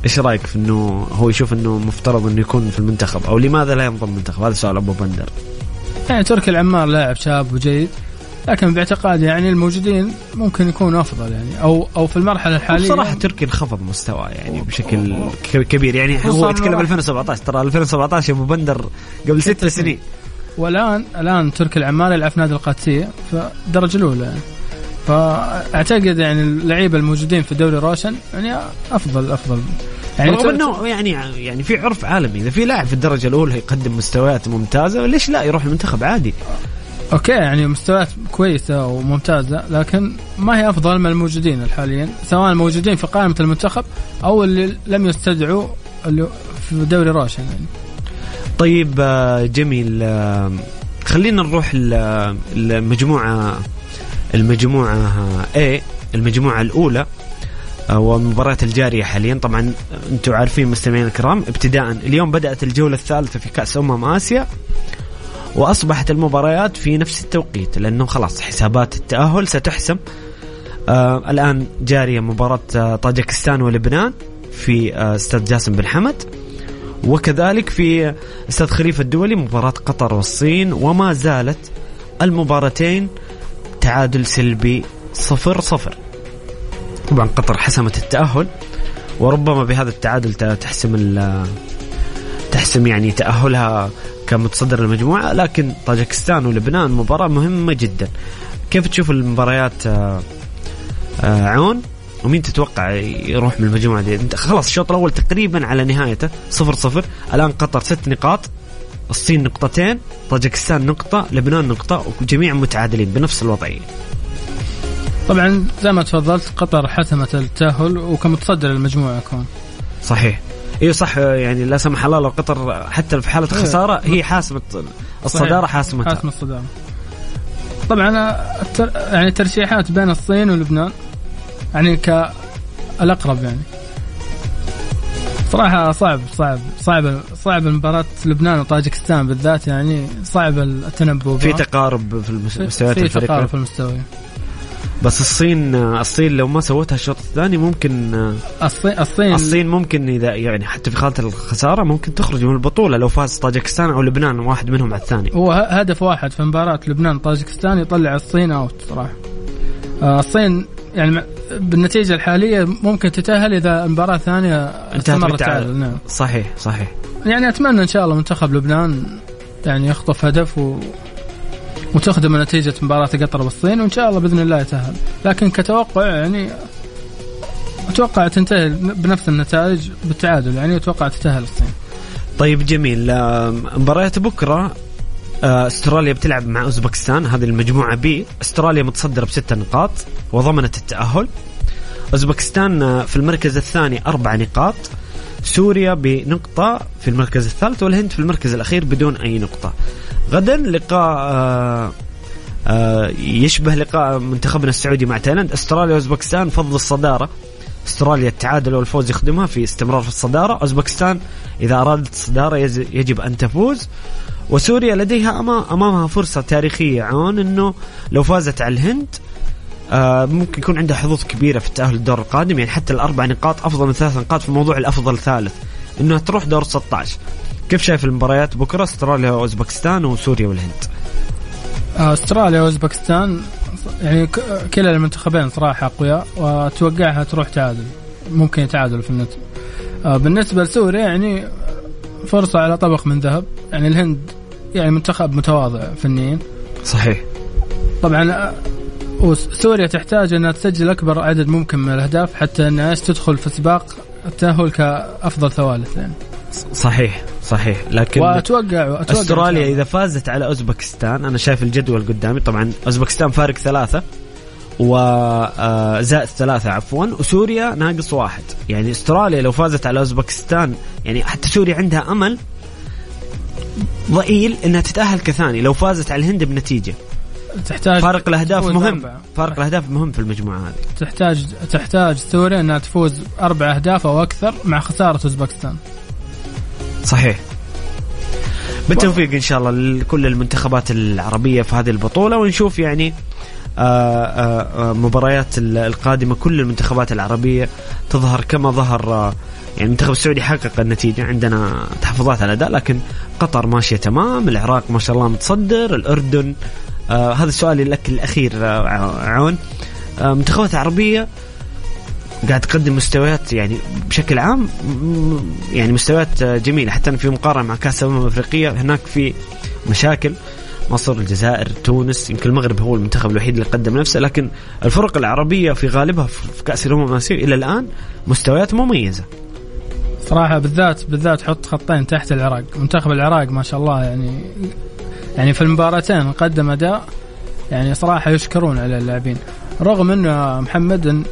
إيش رأيك في إنه هو يشوف إنه مفترض إنه يكون في المنتخب؟ أو لماذا لا ينضم المنتخب هذا سؤال أبو بندر. يعني تركي العمار لاعب شاب وجيد لكن باعتقادي يعني الموجودين ممكن يكونوا أفضل يعني أو أو في المرحلة الحالية بصراحة تركي انخفض مستواه يعني بشكل كبير. يعني هو يتكلم 2017 ترى 2017 أبو بندر قبل ست سنين. والان الآن تركي العمار يلعب في نادي القادسية في الدرجه الأولى يعني. فأعتقد يعني اللعيبة الموجودين في الدوري روشن يعني افضل أفضل. يعني رغم إنه يعني يعني في عرف عالمي. إذا في لاعب في الدرجة الأولى يقدم مستويات ممتازة ليش لا يروح المنتخب عادي؟ أوكي يعني مستويات كويسة وممتازة لكن ما هي أفضل من الموجودين حاليا سواء الموجودين في قائمة المنتخب أو اللي لم يستدعوا اللي في دوري روشن يعني. طيب آه، جميل. آه، خلينا نروح ل- المجموعة A المجموعة الأولى آه، والمباريات الجارية حاليا. طبعا أنتم عارفين مستمعينا الكرام ابتداء اليوم بدأت الجولة الثالثة في كأس أمم آسيا وأصبحت المباريات في نفس التوقيت لأنه خلاص حسابات التأهل ستحسم. آه الآن جارية مباراة آه طاجكستان ولبنان في آه استاد جاسم بن حمد وكذلك في استاد خليفة الدولي مباراة قطر والصين وما زالت المباراتين تعادل سلبي صفر صفر. طبعا قطر حسمت التأهل وربما بهذا التعادل تحسم تحسم يعني تأهلها كمتصدر المجموعه لكن طاجكستان ولبنان مباراة مهمة جدا. كيف تشوف المباريات آه، آه، عون؟ ومين تتوقع يروح من المجموعة دي؟ خلاص الشوط الأول تقريبا على نهايته صفر صفر. الآن قطر ست نقاط. الصين نقطتين طاجكستان نقطة لبنان نقطة وجميع متعادلين بنفس الوضعية طبعا زي ما تفضلت قطر حسمت التأهل وكمتصدر المجموعه كون صحيح. اي صح يعني لا سمح الله لو قطر حتى في حالة إيه. خسارة هي حاسمه الصدارة حاسمتها. حاسم الصدارة. طبعا. يعني ترشيحات بين الصين ولبنان يعني كالأقرب يعني. صراحة صعب صعب صعب صعب مباراة لبنان وطاجكستان بالذات يعني صعب التنبؤ. في. تقارب في المستويات في تقارب الفريقين في المستوى. بس الصين الصين لو ما سوتها الشوط الثاني ممكن الصين الصين الصين ممكن إذا يعني حتى في حاله الخسارة ممكن تخرج من البطولة لو فاز طاجكستان أو لبنان واحد منهم على الثاني. هو هدف واحد في مباراة لبنان طاجكستان يطلع الصين اوت صراحة. آه، الصين يعني بالنتيجة الحالية ممكن تتأهل إذا المباراة الثانية انتهت بالتعادل. التعادل نعم. صحيح صحيح. يعني أتمنى إن شاء الله منتخب لبنان يعني يخطف هدف و... وتخدم نتيجة مباراة قطر والصين وإن شاء الله بإذن الله يتأهل. لكن كتوقع يعني أتوقع تنتهي بنفس النتائج بالتعادل يعني أتوقع تتأهل الصين. طيب جميل. مباريات بكرة آه، استراليا بتلعب مع أوزبكستان. هذه المجموعة B. استراليا متصدرة بست نقاط وضمنت التأهل. أوزبكستان آه، في المركز الثاني أربع نقاط. سوريا بنقطة في المركز الثالث والهند في المركز الأخير بدون أي نقطة. غدا لقاء آه، آه، يشبه لقاء منتخبنا السعودي مع تايلاند. استراليا واوزبكستان فض الصدارة. استراليا التعادل والفوز يخدمها في استمرار في الصدارة. أوزبكستان إذا أرادت الصدارة يجب أن تفوز. وسوريا لديها أمامها فرصة تاريخية. عون أنه لو فازت على الهند آه، ممكن يكون عندها حظوظ كبيرة في التأهل الدور القادم. يعني حتى الأربع نقاط أفضل من ثلاث نقاط في موضوع الأفضل ثالث. أنها تروح دور 16 كيف شايف المباريات؟ بكرة أستراليا وأوزبكستان وسوريا والهند. آه، أستراليا وأوزبكستان يعني كلا المنتخبين صراحة أقوياء وأتوقعها تروح تعادل. ممكن يتعادلوا في النت. آه، بالنسبة لسوريا يعني فرصة على طبق من ذهب. يعني الهند يعني منتخب متواضع فنيا. صحيح. طبعا وسوريا تحتاج أنها تسجل أكبر عدد ممكن من الأهداف حتى انها تدخل في سباق التأهل كأفضل ثوالث يعني. صحيح صحيح. لكن واتوقع أتوقع أستراليا إذا فازت على أوزبكستان أنا شايف الجدول قدامي. طبعا أوزبكستان فارق ثلاثة. وزائد ثلاثة عفوا. وسوريا ناقص واحد. يعني استراليا لو فازت على أوزبكستان يعني حتى سوريا عندها أمل ضئيل إنها تتأهل كثاني لو فازت على الهند بنتيجة. تحتاج فارق الأهداف مهم. أربعة. فارق الأهداف مهم في المجموعة هذه. تحتاج تحتاج سوريا إنها تفوز أربع أهداف أو أكثر مع خسارة أوزبكستان. صحيح. بالتوفيق إن شاء الله لكل المنتخبات العربية في هذه البطولة ونشوف يعني آه، آه، آه، مباريات ال- القادمة كل المنتخبات العربية تظهر كما ظهر آه، يعني المنتخب السعودي حقق النتيجة. عندنا تحفظات على الأداء لكن قطر ماشية تمام العراق ما شاء الله متصدر الأردن آه هذا السؤال لك الأخير آه ع- عون. آه منتخبات العربيه قاعد تقدم مستويات يعني بشكل عام يعني مستويات آه، جميلة حتى في مقارنة مع كأس الأمم الأفريقية هناك في مشاكل. مصر الجزائر تونس يمكن المغرب هو المنتخب الوحيد اللي قدم نفسه لكن الفرق العربية في غالبها في الأمم الاسيويه إلى الآن مستويات مميزة. صراحة بالذات بالذات حط خطين تحت العراق. منتخب العراق ما شاء الله يعني يعني في المباراتين قدم أداء يعني صراحة يشكرون على اللاعبين. رغم يا محمد إن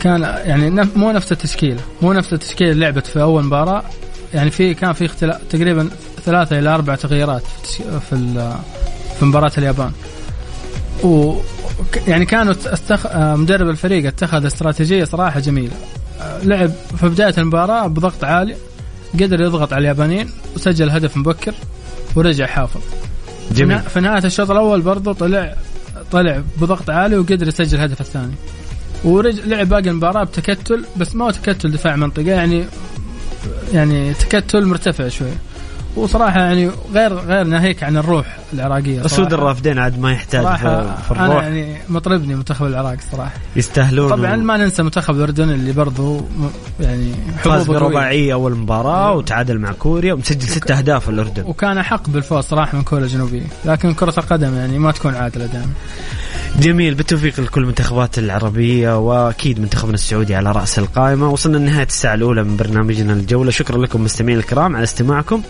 كان يعني مو نفس التشكيله مو نفس التشكيله اللي لعبت في أول مباراة. يعني في كان في اختلاف تقريبا ثلاثة إلى أربع تغييرات في في مباراة اليابان. و يعني كانوا استخ... مدرب الفريق اتخذ استراتيجية صراحة جميلة. آه، لعب في بداية المباراة بضغط عالي قدر يضغط على اليابانيين وسجل هدف مبكر ورجع حافظ. جميل. في نهاية الشوط الأول برضه طلع طلع بضغط عالي وقدر يسجل الهدف الثاني. ورجع لعب باقي المباراة بتكتل بس ما هو تكتل دفاع منطقة يعني يعني تكتل مرتفع شوي. وصراحة يعني غير غير ناهيك عن الروح العراقية أسود صراحة. الرافدين عاد ما يحتاج في في أنا الروح. يعني مطربني منتخب العراق صراحة. يستاهلون طبعا ما ننسى منتخب الأردن اللي برضه يعني فاز. برباعيه أول مباراة وتعادل مع كوريا ومسجل ست أهداف الأردن. وكان احق بالفوز صراحة من كوريا الجنوبية. لكن كرة القدم يعني ما تكون عادلة دائما. جميل بالتوفيق لكل المنتخبات العربية وأكيد منتخبنا السعودي على رأس القائمة. وصلنا لنهاية الساعة الأولى من برنامجنا الجولة. شكرا لكم مستمعين الكرام على استماعكم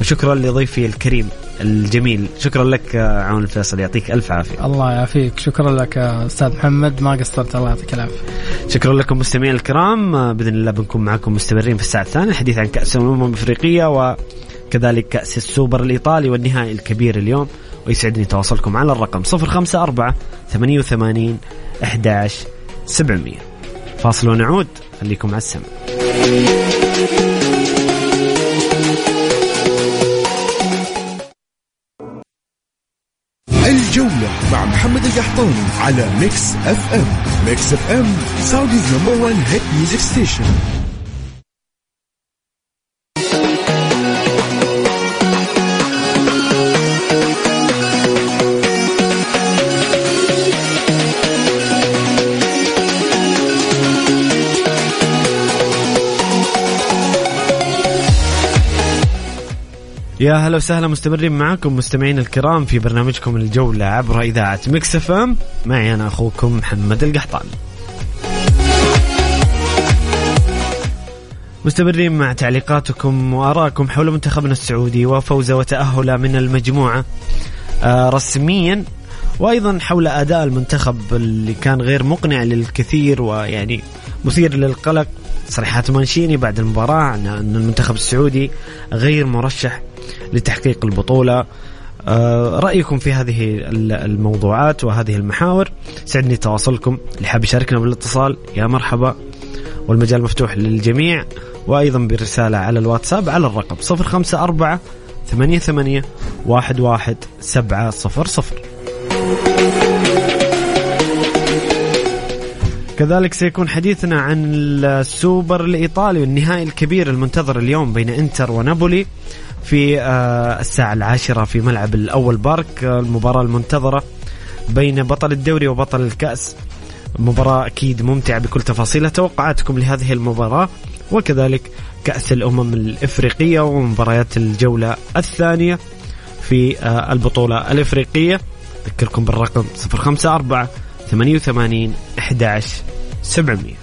وشكرا لضيفي الكريم الجميل. شكرا لك عون الفيصل يعطيك ألف عافية. الله يعافيك. شكرا لك أستاذ محمد ما قصرت الله يعطيك العافية. شكرا لكم مستمعين الكرام. بإذن الله بنكون معكم مستمرين في الساعة الثانية. الحديث عن كأس الأمم الأفريقية وكذلك كأس السوبر الإيطالي والنهائي الكبير اليوم. ويسعدني تواصلكم على الرقم 054 88 11 700 فاصل ونعود خليكم على السمع. الجولة مع محمد القحطاني على ميكس أف أم. ميكس أف أم سعوديز نمبر 1 هيت ميوزك ستيشن يا هلا وسهلا مستمرين معكم مستمعين الكرام في برنامجكم الجولة عبر إذاعة مكس إف إم. معي أنا أخوكم محمد القحطاني. مستمرين مع تعليقاتكم وآراءكم حول منتخبنا السعودي وفوزه وتأهله من المجموعة. آه رسميا وأيضا حول أداء المنتخب اللي كان غير مقنع للكثير ويعني مثير للقلق. تصريحات مانشيني بعد المباراة أن المنتخب السعودي غير مرشح. لتحقيق البطولة. آه، رأيكم في هذه الموضوعات وهذه المحاور. سعدني تواصلكم. اللي حاب يشاركنا بالاتصال. يا مرحبا. والمجال مفتوح للجميع. وأيضا برسالة على الواتساب على الرقم 054 ثمانية ثمانية واحد واحد سبعة صفر صفر. كذلك سيكون حديثنا عن السوبر الإيطالي والنهائي الكبير المنتظر اليوم بين إنتر ونابولي. في آه، الساعة العاشرة في ملعب الأول بارك. المباراة المنتظرة بين بطل الدوري وبطل الكأس. مباراة أكيد ممتعة بكل تفاصيلها. توقعاتكم لهذه المباراة وكذلك كأس الأمم الإفريقية ومباريات الجولة الثانية في آه، البطولة الإفريقية. أذكركم بالرقم 054 88 11 700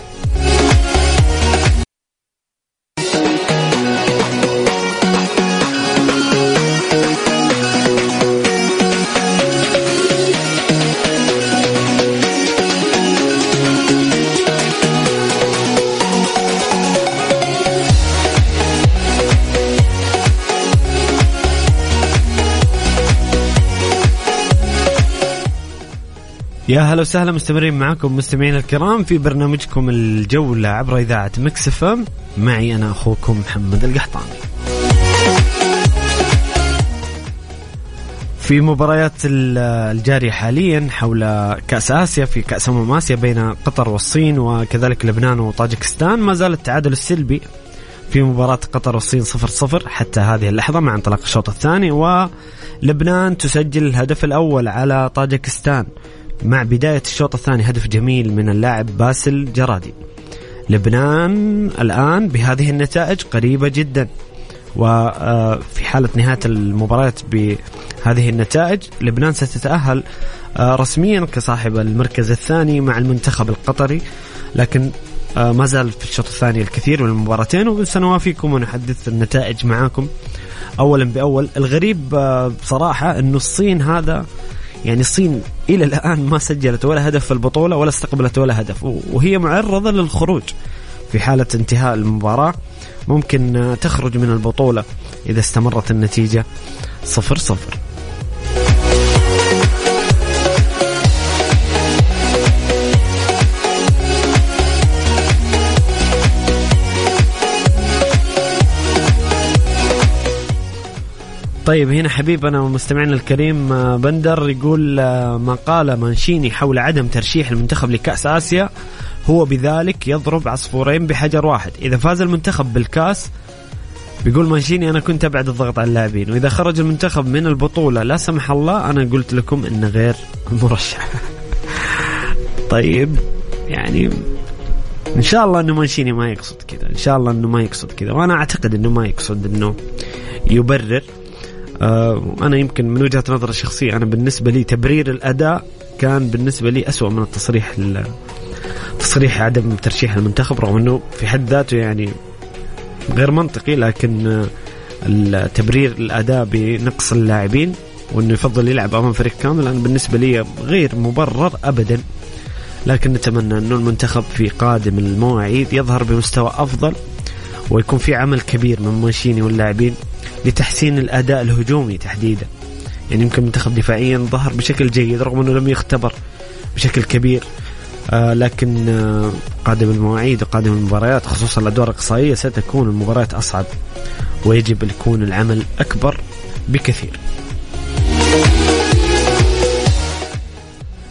يا هلا وسهلا مستمرين معكم مستمعين الكرام في برنامجكم الجولة عبر إذاعة مكس اف ام. معي أنا أخوكم محمد القحطاني. في مباريات الجارية حاليا حول كأس آسيا في كأس أمم آسيا بين قطر والصين وكذلك لبنان وطاجيكستان. ما زال التعادل السلبي في مباراة قطر والصين صفر صفر حتى هذه اللحظة مع انطلاق الشوط الثاني. ولبنان تسجل الهدف الأول على طاجيكستان. مع بداية الشوط الثاني هدف جميل من اللاعب باسل جرادي. لبنان الآن بهذه النتائج قريبة جدا. وفي آه، حالة نهاية المباريات بهذه النتائج لبنان ستتأهل آه، رسميا كصاحب المركز الثاني مع المنتخب القطري. لكن آه، ما زال في الشوط الثاني الكثير من المباراتين وسنوافيكم ونحدث النتائج معاكم. اولا بأول الغريب بصراحة إنه الصين هذا يعني الصين إلى الآن ما سجلت ولا هدف في البطولة ولا استقبلت ولا هدف. وهي معرضة للخروج في حالة انتهاء المباراة. ممكن تخرج من البطولة إذا استمرت النتيجة صفر صفر. طيب هنا حبيبنا ومستمعنا الكريم آه، بندر يقول آه، ما قال مانشيني حول عدم ترشيح المنتخب لكأس آسيا هو بذلك يضرب عصفورين بحجر واحد. إذا فاز المنتخب بالكأس بيقول مانشيني أنا كنت أبعد الضغط على اللاعبين وإذا خرج المنتخب من البطولة لا سمح الله أنا قلت لكم إنه غير مرشح. طيب يعني إن شاء الله إنه مانشيني ما يقصد كذا إن شاء الله إنه ما يقصد كذا وأنا أعتقد إنه ما يقصد إنه يبرر. أنا يمكن من وجهة نظري الشخصية أنا بالنسبة لي تبرير الأداء كان بالنسبة لي أسوأ من التصريح تصريح عدم ترشيح المنتخب رغم إنه في حد ذاته يعني غير منطقي لكن تبرير الأداء بنقص اللاعبين وإنه يفضل يلعب أمام فريق كامل أنا بالنسبة لي غير مبرر ابدا. لكن نتمنى إنه المنتخب في قادم المواعيد يظهر بمستوى أفضل ويكون في عمل كبير من مانشيني واللاعبين. لتحسين الأداء الهجومي تحديدا. يعني يمكن منتخب دفاعيا ظهر بشكل جيد رغم إنه لم يختبر بشكل كبير. آه لكن آه قادم المواعيد وقادم المباريات خصوصا الأدوار الإقصائية ستكون المباريات أصعب ويجب يكون العمل أكبر بكثير.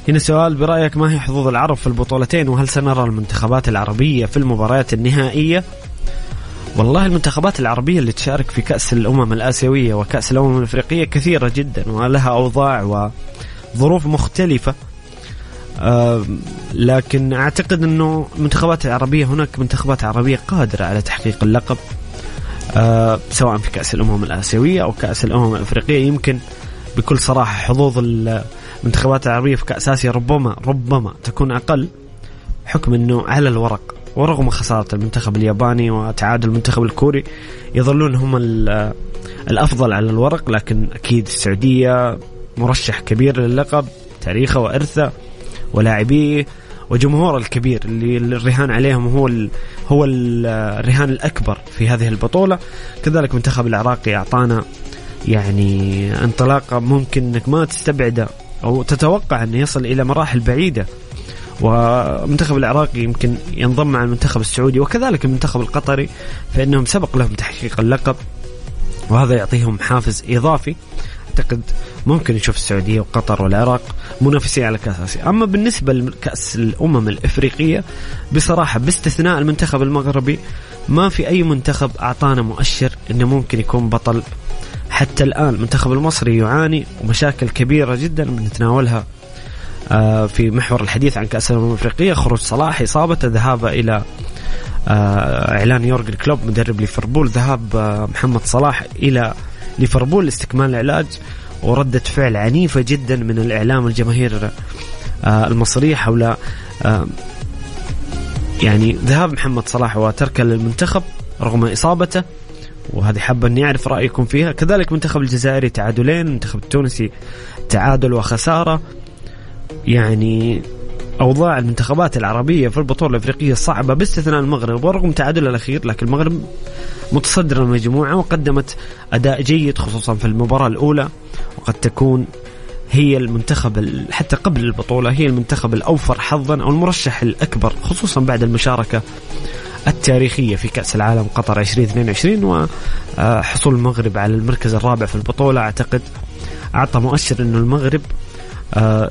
هنا سؤال برأيك ما هي حظوظ العرب في البطولتين؟ وهل سنرى المنتخبات العربية في المباريات النهائية؟ والله المنتخبات العربية اللي تشارك في كأس الأمم الآسيوية وكأس الأمم الأفريقية كثيرة جدا ولها أوضاع وظروف مختلفة. آه لكن أعتقد أنه المنتخبات العربية هناك منتخبات عربية قادرة على تحقيق اللقب آه سواء في كأس الأمم الآسيوية أو كأس الأمم الأفريقية. يمكن بكل صراحة حظوظ المنتخبات العربية في كأس آسيا ربما ربما تكون أقل حكم أنه على الورق. ورغم خسارة المنتخب الياباني وتعادل المنتخب الكوري يظلون هم الأفضل على الورق لكن أكيد السعودية مرشح كبير للقب تاريخه وإرثه ولاعبيه وجمهوره الكبير اللي الرهان عليهم هو ال هو الرهان الأكبر في هذه البطولة. كذلك المنتخب العراقي أعطانا يعني انطلاقة ممكن إنك ما تستبعده أو تتوقع إنه يصل إلى مراحل بعيدة. والمنتخب العراقي يمكن ينضم مع المنتخب السعودي وكذلك المنتخب القطري فإنهم سبق لهم تحقيق اللقب وهذا يعطيهم حافز إضافي. أعتقد ممكن نشوف السعودية وقطر والعراق منافسين على كأس آسيا، أما بالنسبة لكأس الأمم الإفريقية بصراحة باستثناء المنتخب المغربي ما في أي منتخب أعطانا مؤشر إنه ممكن يكون بطل. حتى الآن المنتخب المصري يعاني ومشاكل كبيرة جدا بنتناولها في محور الحديث عن كأس الأمم الأفريقية خروج صلاح إصابته ذهابه إلى آه، إعلان يورجن كلوب مدرب ليفربول ذهاب آه، محمد صلاح إلى ليفربول لاستكمال العلاج وردة فعل عنيفة جدا من الإعلام الجماهير المصرية حول يعني ذهاب محمد صلاح وتركه للمنتخب رغم إصابته وهذه حابة أني أعرف رأيكم فيها. كذلك منتخب الجزائري تعادلين المنتخب التونسي تعادل وخسارة. يعني أوضاع المنتخبات العربية في البطولة الأفريقية صعبة باستثناء المغرب ورغم تعادلها الأخير لكن المغرب متصدر المجموعة وقدمت أداء جيد خصوصا في المباراة الأولى وقد تكون هي المنتخب حتى قبل البطولة هي المنتخب الأوفر حظا أو المرشح الأكبر خصوصا بعد المشاركة التاريخية في كأس العالم قطر 2022 وحصول المغرب على المركز الرابع في البطولة. أعتقد أعطى مؤشر أنه المغرب آه،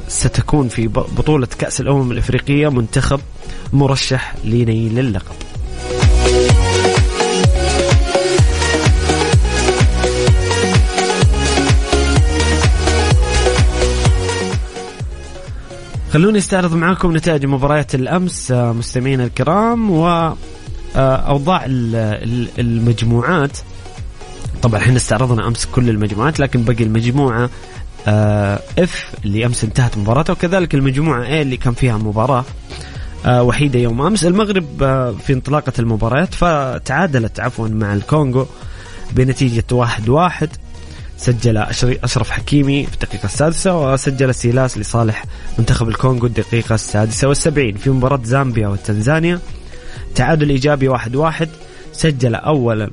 ستكون في بطولة كأس الأمم الإفريقية منتخب مرشح لنيل اللقب. خلوني أستعرض معاكم نتائج مباريات الأمس آه، مستمعينا الكرام و آه، المجموعات. طبعا إحنا استعرضنا أمس كل المجموعات لكن بقي المجموعة آه، اف اللي أمس انتهت مباراته وكذلك المجموعة اي اللي كان فيها مباراة آه، وحيدة يوم أمس. المغرب آه، في انطلاقة المباريات فتعادلت عفوا مع الكونغو بنتيجة واحد واحد. سجل أشرف حكيمي في الدقيقة السادسة وسجل سيلاس لصالح منتخب الكونغو الدقيقة السادسة والسبعين. في مباراة زامبيا وتنزانيا تعادل إيجابي واحد واحد. سجل أولا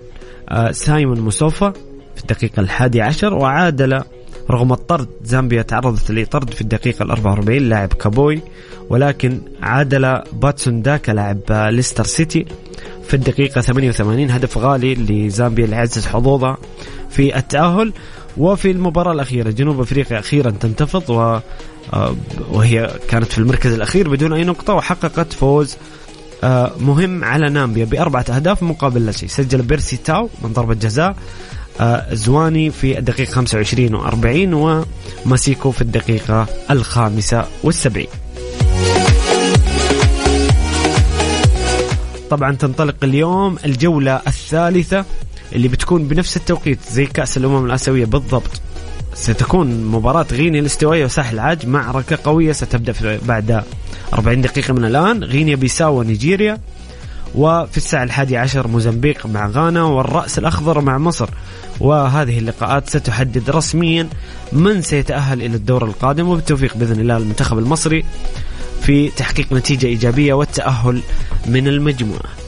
سايمون موسوفا في الدقيقة الحادي عشر وعادل رغم الطرد زامبيا تعرضت لطرد في الدقيقة ال 44 لاعب كابوي ولكن عادل باتسون داكا لاعب ليستر سيتي في الدقيقة 88 هدف غالي لزامبيا ليعزز حظوظها في التأهل. وفي المباراة الأخيرة جنوب أفريقيا أخيرا تنتفض و آه، وهي كانت في المركز الأخير بدون أي نقطة وحققت فوز آه، مهم على نامبيا بأربعة أهداف مقابل لا شيء سجل بيرسي تاو من ضربة جزاء. زواني في الدقيقة 25 و40 وماسيكو في الدقيقة الخامسة والسبعين. طبعا تنطلق اليوم الجولة الثالثة اللي بتكون بنفس التوقيت زي كأس الأمم الآسيوية بالضبط. ستكون مباراة غينيا الاستوائية وساحل العاج معركة قوية ستبدأ بعد 40 دقيقة من الآن غينيا بيساو ونيجيريا. وفي الساعة الحادي عشر موزمبيق مع غانا والرأس الأخضر مع مصر. وهذه اللقاءات ستحدد رسميا من سيتأهل إلى الدور القادم وبالتوفيق بإذن الله المنتخب المصري في تحقيق نتيجة إيجابية والتأهل من المجموعة.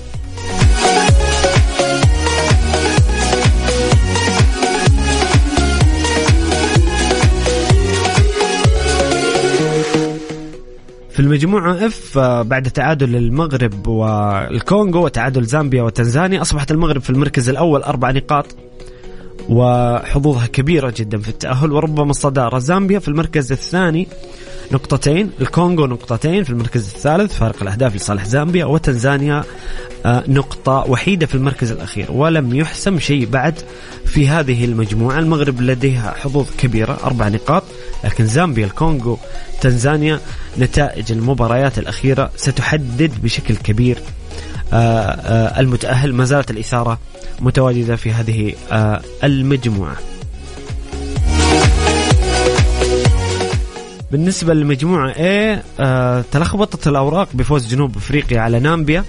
المجموعة اف بعد تعادل المغرب والكونغو وتعادل زامبيا وتنزانيا أصبحت المغرب في المركز الأول أربع نقاط وحظوظها كبيرة جدا في التأهل وربما الصدارة زامبيا في المركز الثاني نقطتين الكونغو نقطتين في المركز الثالث فارق الأهداف لصالح زامبيا وتنزانيا آه، نقطة وحيدة في المركز الأخير ولم يحسم شيء بعد في هذه المجموعة. المغرب لديها حظوظ كبيرة أربع نقاط لكن زامبيا الكونغو تنزانيا نتائج المباريات الأخيرة ستحدد بشكل كبير آه، آه، المتأهل. ما زالت الإثارة متواجدة في هذه المجموعة. بالنسبة للمجموعة A آه تلخبطت الأوراق بفوز جنوب أفريقيا على نامبيا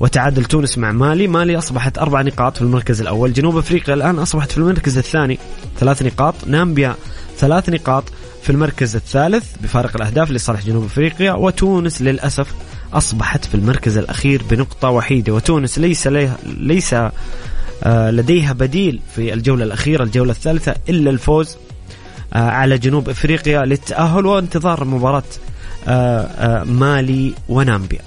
وتعادل تونس مع مالي. مالي أصبحت أربع نقاط في المركز الأول. جنوب أفريقيا الآن أصبحت في المركز الثاني ثلاث نقاط. نامبيا ثلاث نقاط في المركز الثالث بفارق الأهداف لصالح جنوب أفريقيا وتونس للأسف أصبحت في المركز الأخير بنقطة وحيدة. وتونس ليس ليس آه لديها بديل في الجولة الأخيرة الجولة الثالثة إلا الفوز على جنوب إفريقيا للتأهل وانتظار مباراه آه، آه، مالي ونامبيا.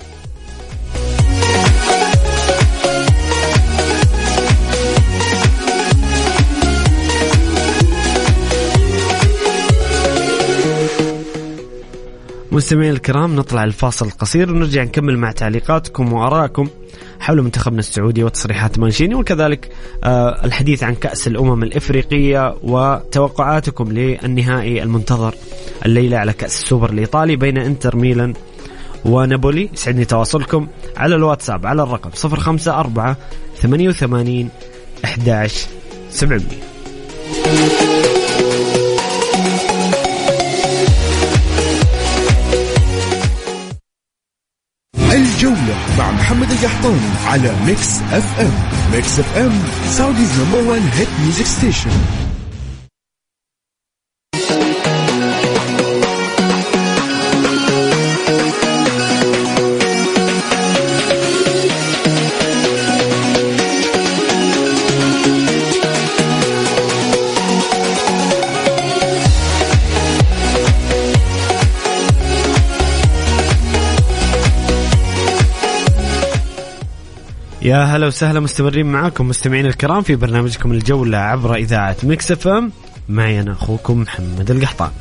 مستمعينا الكرام نطلع الفاصل القصير ونرجع نكمل مع تعليقاتكم وآرائكم حول منتخبنا السعودي وتصريحات مانشيني وكذلك آه، الحديث عن كأس الأمم الإفريقية وتوقعاتكم للنهائي المنتظر الليلة على كأس السوبر الإيطالي بين إنتر ميلان ونابولي. يسعدني تواصلكم على الواتساب على الرقم 054 88 11 700 الجولة مع محمد القحطاني على Mix FM Mix FM Saudi's number 1 hit music station يا هلا وسهلا مستمرين معاكم مستمعين الكرام في برنامجكم الجولة عبر إذاعة Mix FM. معي أنا أخوكم محمد القحطاني.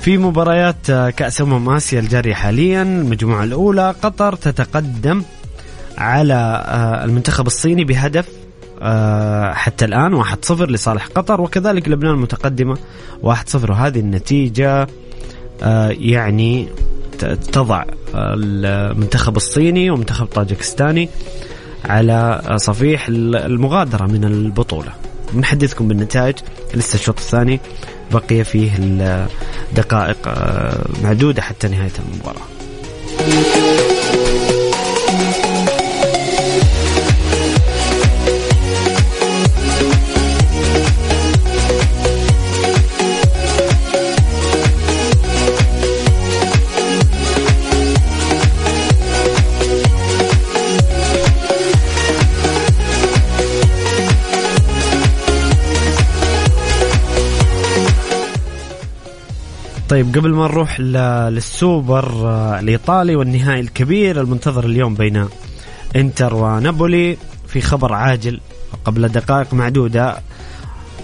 في مباريات كأس أمم آسيا الجارية حاليا المجموعة الأولى قطر تتقدم على آه، المنتخب الصيني بهدف حتى الآن 1-0 لصالح قطر وكذلك لبنان متقدمة 1-0 وهذه النتيجة آه، يعني تضع المنتخب الصيني ومنتخب طاجكستاني على صفيح المغادرة من البطولة. بنحدثكم بالنتائج. لسه الشوط الثاني بقي فيه دقائق آه، معدودة حتى نهاية المباراة. طيب قبل ما نروح للسوبر آه، الإيطالي والنهائي الكبير المنتظر اليوم بين إنتر ونابولي في خبر عاجل قبل دقائق معدودة.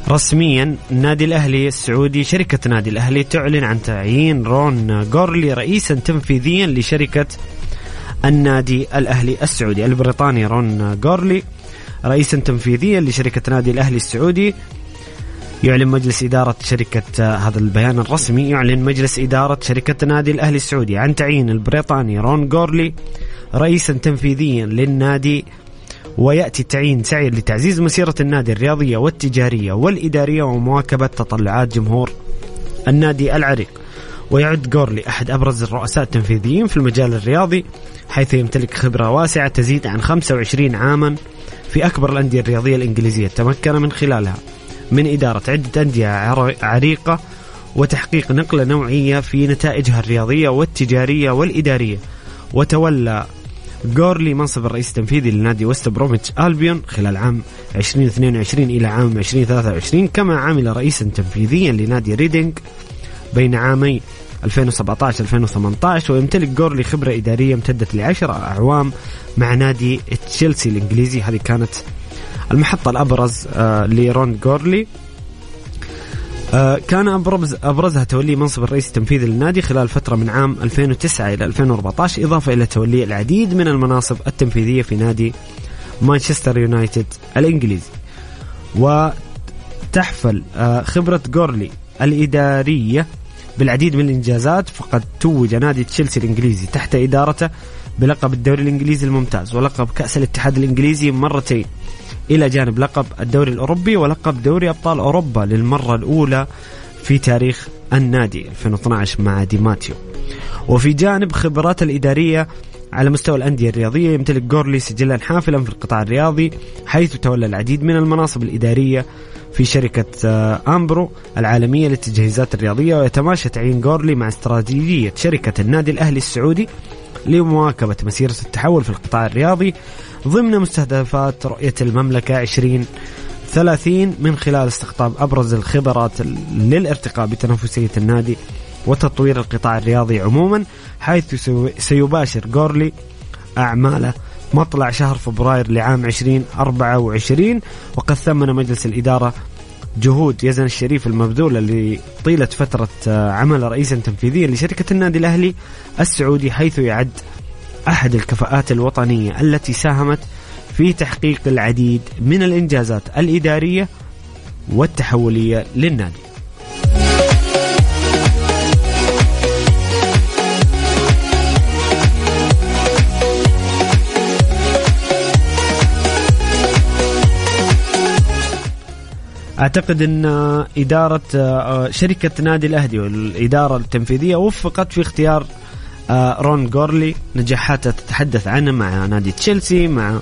رسميا النادي الأهلي السعودي شركة نادي الأهلي تعلن عن تعيين رون جورلي رئيسا تنفيذيا لشركة النادي الأهلي السعودي. البريطاني رون جورلي رئيسا تنفيذيا لشركة نادي الأهلي السعودي. يعلن مجلس إدارة شركة آه، هذا البيان الرسمي يعلن مجلس إدارة شركة نادي الأهلي السعودي عن تعيين البريطاني رون جورلي رئيسا تنفيذيا للنادي ويأتي التعيين سعيا لتعزيز مسيرة النادي الرياضية والتجارية والإدارية ومواكبة تطلعات جمهور النادي العريق. ويعد جورلي أحد أبرز الرؤساء التنفيذيين في المجال الرياضي حيث يمتلك خبرة واسعة تزيد عن 25 عاما في أكبر الأندية الرياضية الإنجليزية تمكن من خلالها. من إدارة عدة أندية عريقة وتحقيق نقلة نوعية في نتائجها الرياضية والتجارية والإدارية. وتولى جورلي منصب الرئيس التنفيذي لنادي وست بروميتش ألبيون خلال عام 2022 إلى عام 2023 كما عمل رئيسا تنفيذيا لنادي ريدينج بين عامي 2017 2018 ويمتلك جورلي خبرة إدارية امتدت لعشر أعوام مع نادي تشيلسي الإنجليزي. هذه كانت المحطة الأبرز آه لرون جورلي آه، كان أبرز أبرزها تولي منصب الرئيس التنفيذي للنادي خلال فترة من عام 2009 إلى 2014 إضافة إلى تولي العديد من المناصب التنفيذية في نادي مانشستر يونايتد الإنجليزي. وتحفل آه، خبرة جورلي الإدارية بالعديد من الإنجازات فقد توج نادي تشيلسي الإنجليزي تحت إدارته بلقب الدوري الإنجليزي الممتاز ولقب كأس الاتحاد الإنجليزي مرتين. إلى جانب لقب الدوري الأوروبي ولقب دوري أبطال أوروبا للمرة الأولى في تاريخ النادي 2012 مع ديماتيو وفي جانب خبراته الإدارية على مستوى الأندية الرياضية يمتلك جورلي سجلا حافلا في القطاع الرياضي حيث تولى العديد من المناصب الإدارية في شركة آه، Umbro العالمية للتجهيزات الرياضية ويتماشى تعيين جورلي مع استراتيجية شركة النادي الأهلي السعودي لمواكبة مسيرة التحول في القطاع الرياضي ضمن مستهدفات رؤية المملكة 20 30 من خلال استقطاب أبرز الخبرات للارتقاء بتنافسية النادي وتطوير القطاع الرياضي عموما حيث سيباشر جورلي أعماله مطلع شهر فبراير لعام 2024 وقد ثمن مجلس الإدارة جهود يزن الشريف المبذولة لطيلة فترة عمل رئيسا تنفيذيا لشركة النادي الأهلي السعودي حيث يعد أحد الكفاءات الوطنية التي ساهمت في تحقيق العديد من الإنجازات الإدارية والتحولية للنادي. أعتقد إن إدارة آه، شركة نادي الأهلي والإدارة التنفيذية وفقت في اختيار رون جورلي نجاحاته تتحدث عنه مع نادي تشيلسي مع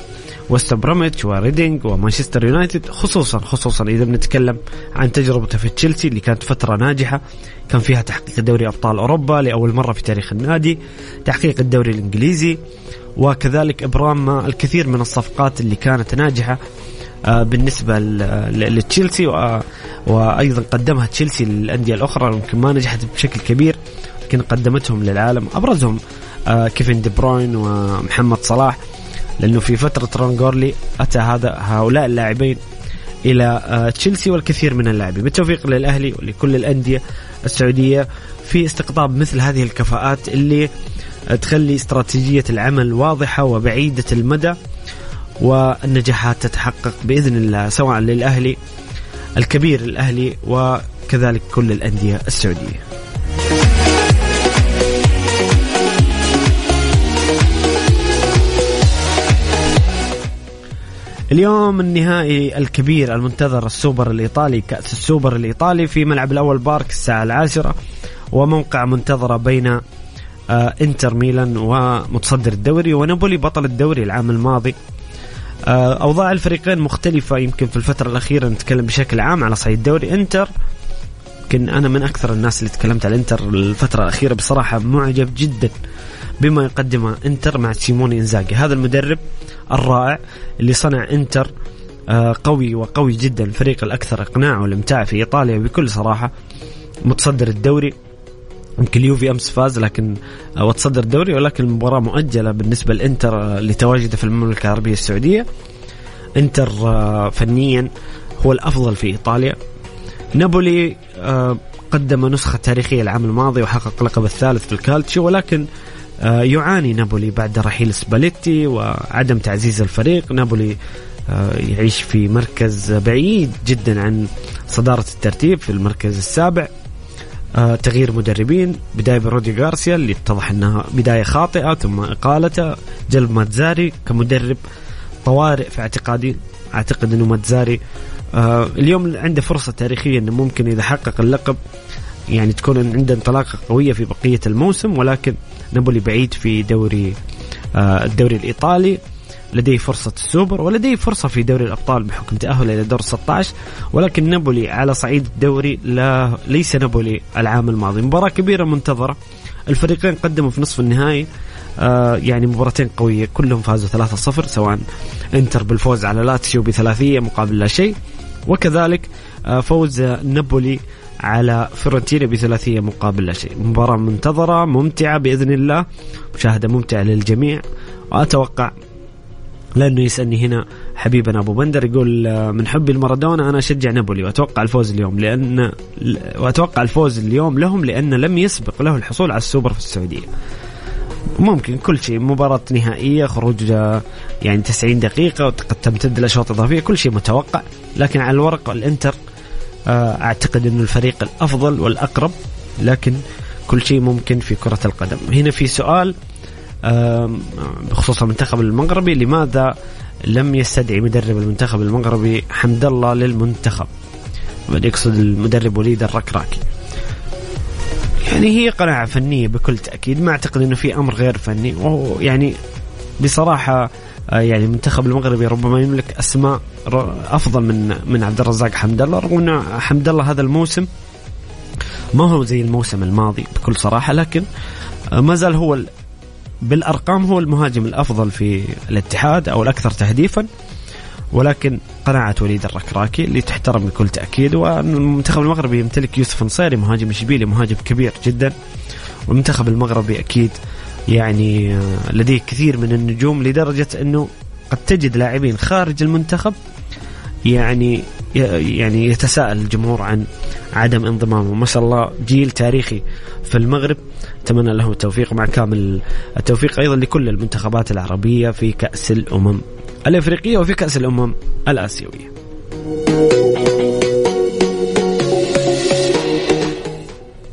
وست بروميتش وريدينج ومانشستر يونايتد خصوصا خصوصا إذا بنتكلم عن تجربته في تشيلسي اللي كانت فترة ناجحة كان فيها تحقيق دوري أبطال أوروبا لأول مرة في تاريخ النادي تحقيق الدوري الإنجليزي وكذلك إبرام الكثير من الصفقات اللي كانت ناجحة آه، بالنسبة لتشيلسي وأيضا قدمها تشيلسي للأندية الأخرى يمكن ما نجحت بشكل كبير. لكن قدمتهم للعالم أبرزهم آه، كيفن دي بروين ومحمد صلاح لأنه في فترة رون جورلي أتى هذا هؤلاء اللاعبين إلى آه، تشيلسي والكثير من اللاعبين بالتوفيق للأهلي ولكل الأندية السعودية في استقطاب مثل هذه الكفاءات اللي تخلي استراتيجية العمل واضحة وبعيدة المدى والنجاحات تتحقق بإذن الله سواء للأهلي الكبير الأهلي وكذلك كل الأندية السعودية. اليوم النهائي الكبير المنتظر السوبر الإيطالي كأس السوبر الإيطالي في ملعب الأول بارك الساعة العاشرة وموقع منتظرة بين آه، إنتر ميلان ومتصدر الدوري ونابولي بطل الدوري العام الماضي. آه، أوضاع الفريقين مختلفة يمكن في الفترة الأخيرة نتكلم بشكل عام على صعيد الدوري إنتر يمكن أنا من أكثر الناس اللي تكلمت على إنتر الفترة الأخيرة بصراحة معجب جدا. بما يقدمه إنتر مع سيموني إنزاجي. هذا المدرب الرائع اللي صنع إنتر آه، قوي وقوي جدا. الفريق الأكثر إقناع والإمتاع في إيطاليا بكل صراحة. متصدر الدوري. يمكن اليوفي أمس فاز لكن آه، وتصدر الدوري ولكن المباراة مؤجلة بالنسبة للانتر آه، لتواجده في المملكة العربية السعودية. إنتر فنيا هو الأفضل في إيطاليا. نابولي قدم نسخة تاريخية العام الماضي وحقق لقب الثالث في الكالتشيو ولكن يعاني نابولي بعد رحيل سباليتي وعدم تعزيز الفريق. نابولي آه، يعيش في مركز بعيد جدا عن صدارة الترتيب في المركز السابع. آه، تغيير مدربين بداية برودي غارسيا اللي اتضح إنها بداية خاطئة ثم إقالته. جلب ماتزاري كمدرب طوارئ في اعتقادي أعتقد إنه ماتزاري اليوم عنده فرصة تاريخية إنه ممكن إذا حقق اللقب يعني تكون عنده انطلاقة قوية في بقية الموسم ولكن نابولي بعيد في دوري آه، الدوري الإيطالي. لديه فرصة السوبر ولديه فرصة في دوري الأبطال بحكم تأهله إلى دور 16 ولكن نابولي على صعيد الدوري لا ليس نابولي العام الماضي. مباراة كبيرة منتظرة. الفريقين قدموا في نصف النهائي. آه يعني مباراتين قوية. كلهم فازوا 3-0 سواء إنتر بالفوز على لاتسيو بثلاثية مقابل لا شيء. وكذلك آه فوز نابولي على فيرونتينا بثلاثية مقابل لا شيء. مباراة منتظرة ممتعة بإذن الله مشاهدة ممتعة للجميع. وأتوقع لأنه يسألني هنا حبيبنا أبو بندر يقول آه، من حبي لمارادونا أنا أشجع نابولي. وأتوقع الفوز اليوم لأن وأتوقع الفوز اليوم لهم لأن لم يسبق له الحصول على السوبر في السعودية. ممكن كل شيء مباراة نهائية خروج آه، يعني 90 دقيقة وقد تمتد الأشواط الإضافية كل شيء متوقع. لكن على الورق الإنتر آه، أعتقد أنه الفريق الأفضل والأقرب لكن كل شيء ممكن في كرة القدم. هنا في سؤال بخصوص المنتخب المغربي لماذا لم يستدعي مدرب المنتخب المغربي حمد الله للمنتخب؟ يقصد المدرب وليد الركراكي. يعني هي قناعة فنية بكل تأكيد. ما أعتقد أنه في أمر غير فني. وهو يعني بصراحة يعني المنتخب المغربي ربما يملك أسماء أفضل من من عبد الرزاق حمد الله رغم أن حمد الله هذا الموسم ما هو زي الموسم الماضي بكل صراحة لكن آه، ما زال هو بالأرقام هو المهاجم الأفضل في الاتحاد أو الأكثر تهديفا ولكن قناعة وليد الركراكي اللي تحترم بكل تأكيد وأن المنتخب المغربي يمتلك يوسف نصيري مهاجم إشبيلي مهاجم كبير جدا والمنتخب المغربي أكيد يعني آه، لديه كثير من النجوم لدرجة أنه قد تجد لاعبين خارج المنتخب يعني يعني يتساءل الجمهور عن عدم انضمامه. ما شاء الله جيل تاريخي في المغرب. أتمنى لهم التوفيق مع كامل التوفيق أيضا لكل المنتخبات العربية في كأس الأمم الأفريقية وفي كأس الأمم الآسيوية.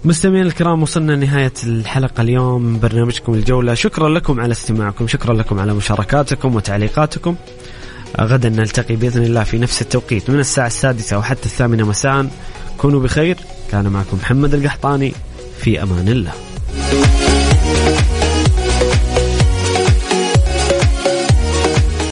مستمعينا الكرام وصلنا لنهاية الحلقة اليوم من برنامجكم الجولة. شكرا لكم على استماعكم شكرا لكم على مشاركاتكم وتعليقاتكم. غدا نلتقي بإذن الله في نفس التوقيت من الساعة السادسة وحتى الثامنة مساء. كونوا بخير. كان معكم محمد القحطاني. في أمان الله.